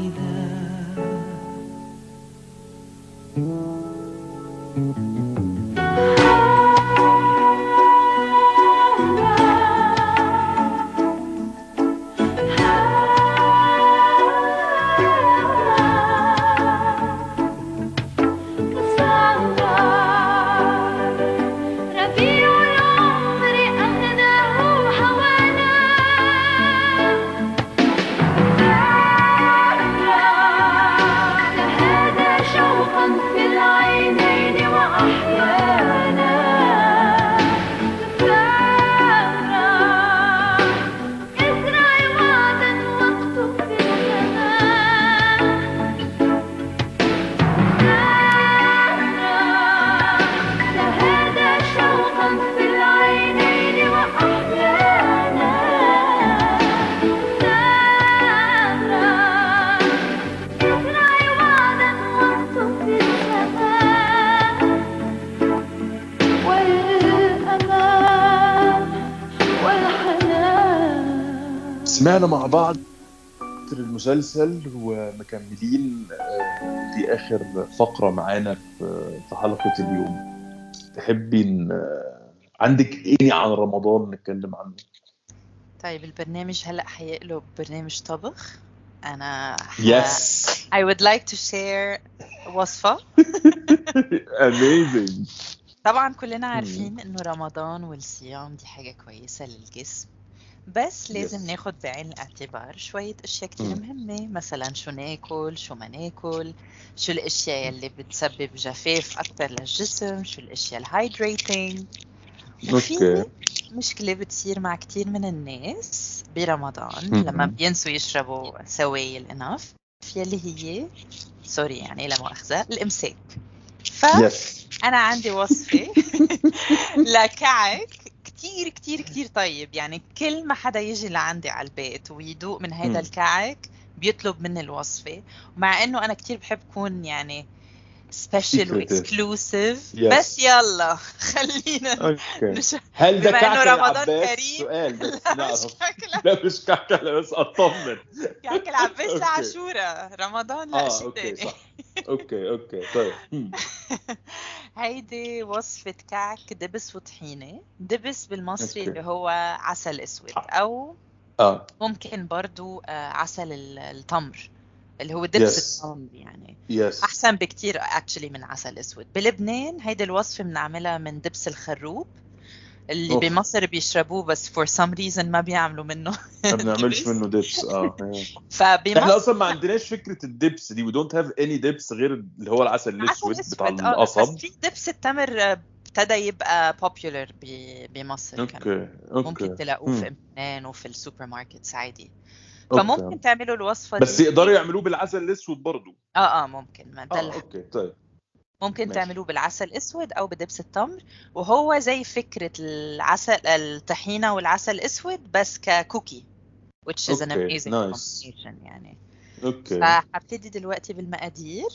Speaker 1: سمعنا مع بعض المسلسل ومكملين آه، دي اخر فقرة معانا في في حلقة اليوم. تحبي إن آه، عندك إيه عن رمضان نتكلم عنه؟
Speaker 2: طيب البرنامج هلأ حيقلب برنامج طبخ. أنا.
Speaker 1: يس
Speaker 2: I would like to share وصفة. *laughs*
Speaker 1: اميزنج
Speaker 2: طبعا كلنا عارفين إنه رمضان والصيام دي حاجة كويسة للجسم. بس لازم
Speaker 1: Yes.
Speaker 2: ناخد بعين الاعتبار شوية أشياء كتير
Speaker 1: مم.
Speaker 2: مهمة مثلا شو ناكل شو ما ناكل شو الأشياء اللي بتسبب جفاف أكتر للجسم شو الأشياء ال
Speaker 1: hydrating أوكي
Speaker 2: مشكلة بتصير مع كتير من الناس برمضان
Speaker 1: مهم.
Speaker 2: لما بينسوا يشربوا سوائل enough يلي هي sorry يعني لا مؤاخذة الإمساك فأنا
Speaker 1: yes
Speaker 2: عندي وصفة *laughs* لكعك كتير كتير كتير طيب. يعني كل ما حدا يجي لعندي على البيت ويدوق من. هيدا الكعك بيطلب مني الوصفة ومع إنه أنا كتير بحب كون يعني سبيشل. واكسكلوسيف
Speaker 1: Yes.
Speaker 2: بس يلا خلينا
Speaker 1: أوكي
Speaker 2: نش...
Speaker 1: هل ده
Speaker 2: بما
Speaker 1: كعكه
Speaker 2: رمضان كريم.
Speaker 1: سؤال بس. *laughs*
Speaker 2: لا مش
Speaker 1: لا مش كعكه لا بس أطمن.
Speaker 2: كعك العباس
Speaker 1: أوكي.
Speaker 2: لعاشورا رمضان لا
Speaker 1: آه
Speaker 2: شيء
Speaker 1: أوكي
Speaker 2: تاني.
Speaker 1: صح. أوكي أوكي طيب. مم. *laughs* *laughs*
Speaker 2: هيدي وصفة كعك دبس وطحينة. دبس بالمصري. اللي هو عسل أسود. أو
Speaker 1: آه.
Speaker 2: ممكن برضو آه، عسل ال- التمر اللي هو دبس
Speaker 1: Yes.
Speaker 2: التمر يعني.
Speaker 1: yes
Speaker 2: أحسن بكتير actually من عسل أسود. بلبنان هيدي الوصفة بنعملها من دبس الخروب. اللي
Speaker 1: أوف.
Speaker 2: بمصر بيشربوه بس for some reason ما بيعملوا منه.
Speaker 1: ما بنعملش. *laughs* منه دبس آه *laughs* إحنا
Speaker 2: فبمصر
Speaker 1: أصلا ما عندناش فكرة الدبس دي. We don't have any دبس غير اللي هو العسل
Speaker 2: عسل
Speaker 1: الأسود بتاع
Speaker 2: آه
Speaker 1: القصب.
Speaker 2: بس في دبس التمر آه، ابتدى يبقى popular ب- بمصر كمان.
Speaker 1: أوكي أوكي.
Speaker 2: ممكن تلاقوه. في امتنان وفي ال supermarkets عادي.
Speaker 1: أوكي.
Speaker 2: فممكن تعملوا الوصفة
Speaker 1: بس
Speaker 2: دي.
Speaker 1: يقدروا يعملوه بالعسل الأسود برضو.
Speaker 2: آه آه ممكن. ما ده اللي
Speaker 1: أوكي طيب.
Speaker 2: ممكن
Speaker 1: ماشي.
Speaker 2: تعملوه بالعسل الاسود أو بدبس التمر وهو زي فكرة العسل الطحينة والعسل الاسود بس ك cookie which is an
Speaker 1: okay,
Speaker 2: amazing
Speaker 1: nice.
Speaker 2: combination يعني
Speaker 1: okay
Speaker 2: فهبتدي دلوقتي بالمقادير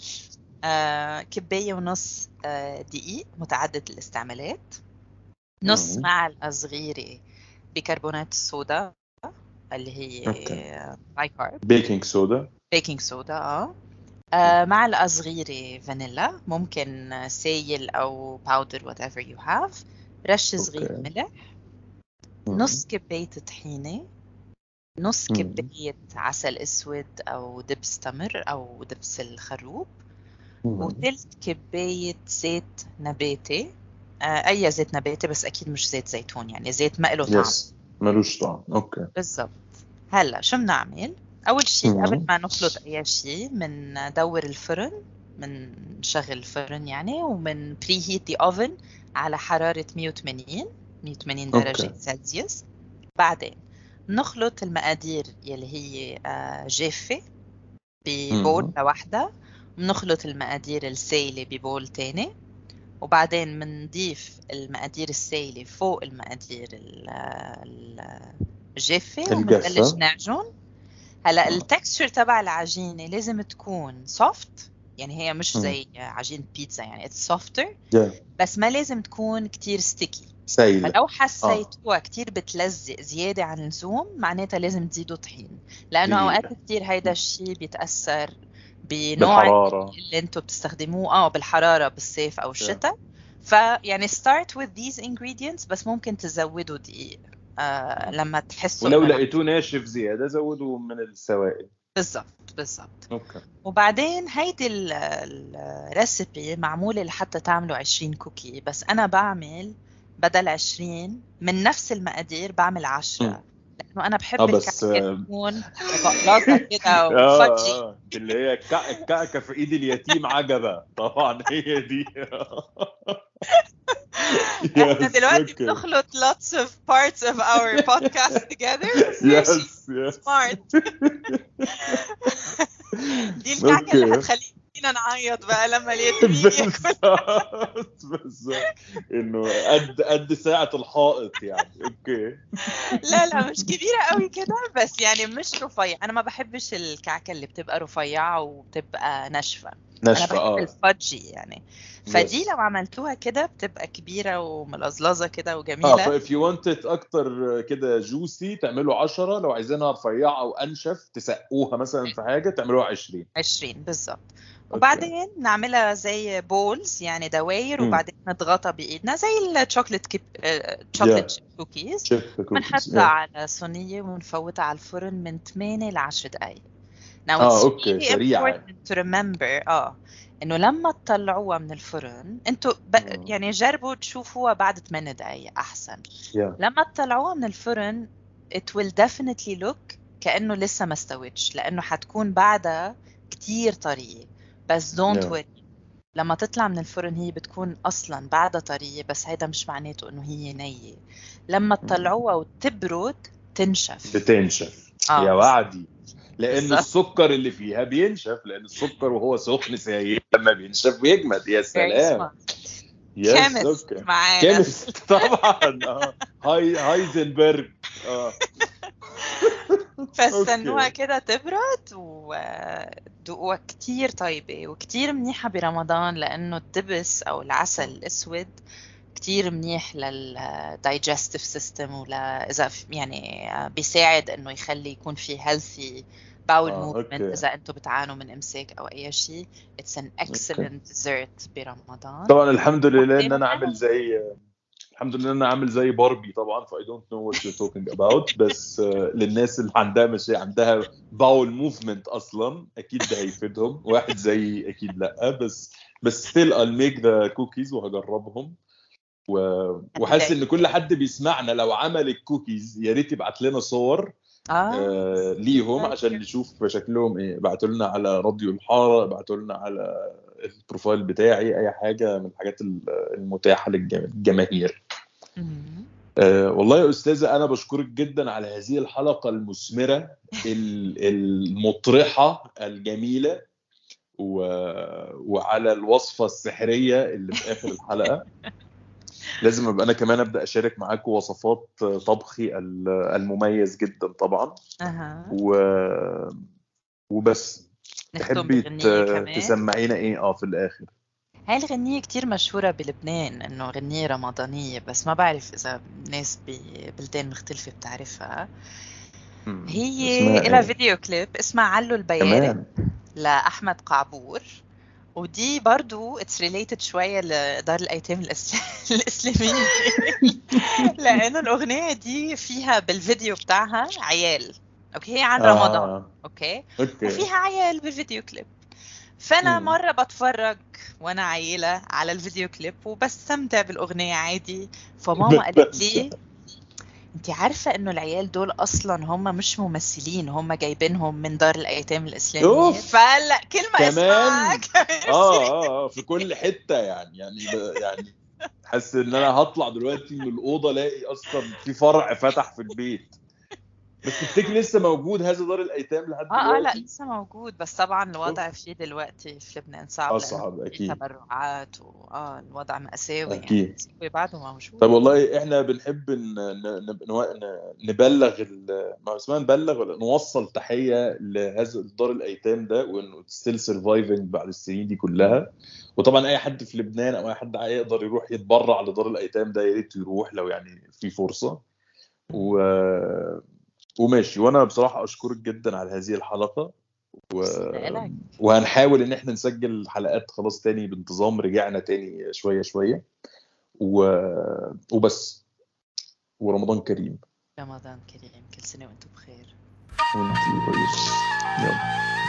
Speaker 2: آه كباية ونص آه دقيق متعدد الاستعمالات نص
Speaker 1: مم.
Speaker 2: معلقة صغيرة بيكربونات الصودا اللي هي. bicarb
Speaker 1: baking soda
Speaker 2: baking soda آه آه، معلقة صغيرة فانيلا ممكن سايل أو powder whatever you have رش صغير
Speaker 1: أوكي.
Speaker 2: ملح نص كباية طحينة نص. كباية عسل أسود أو دبس تمر أو دبس الخروب. وثلث كباية زيت نباتي. آه، أي زيت نباتي بس أكيد مش زيت زيتون يعني زيت ما له طعم.
Speaker 1: yes ملوش طعم. أوكي.
Speaker 2: بالضبط. هلأ شو بنعمل؟ أول شيء
Speaker 1: مم.
Speaker 2: قبل ما نخلط أي شيء بندور الفرن بنشغل الفرن يعني ومن preheat the oven على حرارة 180 180 درجة
Speaker 1: أوكي.
Speaker 2: سلسيوس بعدين نخلط المقادير يلي هي آه، جافة ب
Speaker 1: bowl.
Speaker 2: لوحدها بنخلط المقادير السايلة ب bowl تاني وبعدين بنضيف المقادير السايلة فوق المقادير ال- ال- الجافة
Speaker 1: الجافة.
Speaker 2: وبنبلش نعجن هلا
Speaker 1: آه.
Speaker 2: ال texture تبع العجينة لازم تكون soft يعني هي مش. زي عجينة بيتزا يعني it's
Speaker 1: softer
Speaker 2: بس ما لازم تكون كتير sticky
Speaker 1: سايلة
Speaker 2: فلو حسيتوها كتير بتلزق زيادة عن اللزوم معناتها لازم تزيدوا طحين. لأنه
Speaker 1: دقيقة.
Speaker 2: أوقات كتير هيدا الشيء بيتأثر بنوع
Speaker 1: بالحرارة.
Speaker 2: اللي أنتم بتستخدموه آه بالحرارة بالصيف أو الشتاء. فيعني start with these ingredients بس ممكن تزودوا دقيق. آه لما تحسوا
Speaker 1: ولو لقيتوه ناشف زيادة زودوا من السوائل.
Speaker 2: بالضبط بالضبط
Speaker 1: أوكي.
Speaker 2: وبعدين هيدي ال recipe معمولة لحتى تعملوا 20 cookie بس أنا بعمل بدل 20 من نفس المقادير بعمل 10 لأنه أنا بحب
Speaker 1: آه بس آه،
Speaker 2: تكون بقلاصة كده
Speaker 1: آه اللي هي الكع- الكعكة في إيد اليتيم عجبة. طبعا هي دي. *laughs* إحنا
Speaker 2: دلوقتي. بنخلط lots of parts of our podcast together. *laughs*
Speaker 1: Yes, yes.
Speaker 2: smart. *laughs* دي الكعكة اللي
Speaker 1: أوكي
Speaker 2: حتخلينا نعيط بقى لما اليتيمين *laughs*
Speaker 1: بالظبط بالظبط. إنه قد قد ساعة الحائط يعني. أوكي.
Speaker 2: لا لا مش كبيرة قوي كده بس يعني مش رفيع. أنا ما بحبش الكعكة اللي بتبقى رفيعة وبتبقى ناشفة. أنا
Speaker 1: ناشفة
Speaker 2: بحب
Speaker 1: آه.
Speaker 2: ال fudgy يعني. فدي
Speaker 1: Yes.
Speaker 2: لو عملتوها كده بتبقى كبيرة وملزلزه كده
Speaker 1: آه
Speaker 2: وجميلة.
Speaker 1: فاف يو ونت أكتر كده juicy تعملوا 10 لو عايزينها رفيعة وانشف تسقوها مثلا في حاجة تعملوها 20
Speaker 2: 20 بالظبط. وبعدين نعملها زي balls يعني دواير. وبعدين نضغطها بإيدنا زي
Speaker 1: ال
Speaker 2: chocolate chip
Speaker 1: chocolate cookies
Speaker 2: بنحطها على صينية ونفوتها على الفرن من 8 ل 10 دقائق Now
Speaker 1: آه
Speaker 2: it's
Speaker 1: أوكي
Speaker 2: really
Speaker 1: سريعة.
Speaker 2: important to remember آه إنه لما تطلعوها من الفرن إنتوا ب... يعني جربوا تشوفوها بعد 8 دقائق أحسن.
Speaker 1: يا
Speaker 2: لما تطلعوها من الفرن it will definitely look كأنه لسه ما استوتش لأنه حتكون بعدها كتير طرية. بس don't
Speaker 1: يا
Speaker 2: worry. لما تطلع من الفرن هي بتكون أصلا بعدها طرية بس هيدا مش معناته إنه هي نية. لما
Speaker 1: مم.
Speaker 2: تطلعوها وتبرد تنشف.
Speaker 1: بتنشف. يا
Speaker 2: آه
Speaker 1: وعدي.
Speaker 2: لأن
Speaker 1: السكر اللي فيها بينشف لأن السكر وهو سخن سايل لما بينشف بيجمد يا سلام. أوكي
Speaker 2: معانا.
Speaker 1: chemist طبعا. آه. هاي هايزنبرج آه. *laughs*
Speaker 2: فاستنوها كده تبرد ودوقوها كتير طيبة وكتير منيحة برمضان لأنه الدبس أو العسل الأسود كتير منيح لل digestive system ولا إذا يعني بيساعد إنه يخلي يكون في healthy bowel
Speaker 1: آه
Speaker 2: movement
Speaker 1: أوكي.
Speaker 2: إذا أنتم بتعانوا من إمساك أو أي شيء. An
Speaker 1: أوكي.
Speaker 2: excellent dessert برمضان.
Speaker 1: طبعا الحمد لله إن أنا
Speaker 2: وبعدين
Speaker 1: عامل زي الحمد لله إن أنا عامل زي باربي طبعا ف I don't know what you're talking about. بس آه، للناس اللي عندها مش عندها bowel movement أصلا أكيد ده هيفيدهم. *laughs* واحد زي أكيد لأ. بس بس still I'll make the cookies وهجربهم. و... وحاسس إن كل حد بيسمعنا. لو عمل الكوكيز يا ريت يبعت لنا صور
Speaker 2: آه.
Speaker 1: آه ليهم عشان نشوف شكلهم إيه. ابعتوا لنا على راديو الحارة ابعتوا لنا على البروفايل بتاعي أي حاجة من الحاجات المتاحة للجماهير. آه والله يا أستاذة أنا بشكرك جدا على هذه الحلقة المثمرة ال- المطرحة الجميلة و... وعلى الوصفة السحرية اللي في آخر الحلقة. *laughs* لازم أبقى أنا كمان أبدأ أشارك معاكم وصفات طبخي ال- المميز جدا طبعا.
Speaker 2: أها.
Speaker 1: و... وبس. تحبي تسمعينا إيه؟ آه في الآخر.
Speaker 2: هاي الغنية كتير مشهورة بلبنان إنه غنية رمضانية بس ما بعرف إذا ناس ببلدان مختلفة بتعرفها. هي إلها
Speaker 1: إيه؟
Speaker 2: فيديو كليب اسمها علوا
Speaker 1: البيارق
Speaker 2: لأحمد قعبور. ودي برضو it's related شوية لدار الأيتام الإس- *laughs* الإسلامية. *laughs* لأنه الأغنية دي فيها بالفيديو بتاعها عيال. أوكي هي عن رمضان.
Speaker 1: آه
Speaker 2: أوكي؟
Speaker 1: أوكي.
Speaker 2: وفيها عيال بالفيديو كليب. فأنا
Speaker 1: مم.
Speaker 2: مرة بتفرج وأنا عيلة على الفيديو كليب وبستمتع بالأغنية عادي. فماما *laughs* قالت لي انت عارفة إنه العيال دول أصلا هم مش ممثلين هم جايبينهم من دار الأيتام الإسلامية.
Speaker 1: أوف.
Speaker 2: فهلا كل ما اسمعها
Speaker 1: كمان؟
Speaker 2: كمان *laughs*
Speaker 1: آه آه في كل حتة يعني يعني. يعني حاسس إن أنا هطلع دلوقتي من الأوضة ألاقي أصلا في فرع فتح في البيت. بس تفتكر لسه موجود هذا دار الأيتام لحد
Speaker 2: آه آه لا
Speaker 1: دلوقتي.
Speaker 2: لسه موجود بس طبعا الوضع فيه دلوقتي في لبنان صعب لأنه
Speaker 1: اصعب
Speaker 2: في
Speaker 1: أكيد.
Speaker 2: تبرعات واه الوضع مأساوي يعني أكيد. هو بعده موجود.
Speaker 1: طب والله إحنا بنحب نبلغ ال... ما اسمها نبلغ ولا نوصل تحية لهذا دار الأيتام ده وإنه still surviving بعد السنين دي كلها. وطبعا أي حد في لبنان أو أي حد يقدر يروح يتبرع لدار الأيتام ده يا ريت يروح لو يعني في فرصة. و... وماشي. وأنا بصراحة أشكرك جدا على هذه الحلقة و... وهنحاول إن إحنا نسجل حلقات خلاص تاني بانتظام رجعنا تاني شوية شوية. و... وبس. ورمضان كريم.
Speaker 2: رمضان كريم. كل سنة وأنتم بخير.
Speaker 1: وانتي كويس. يلا.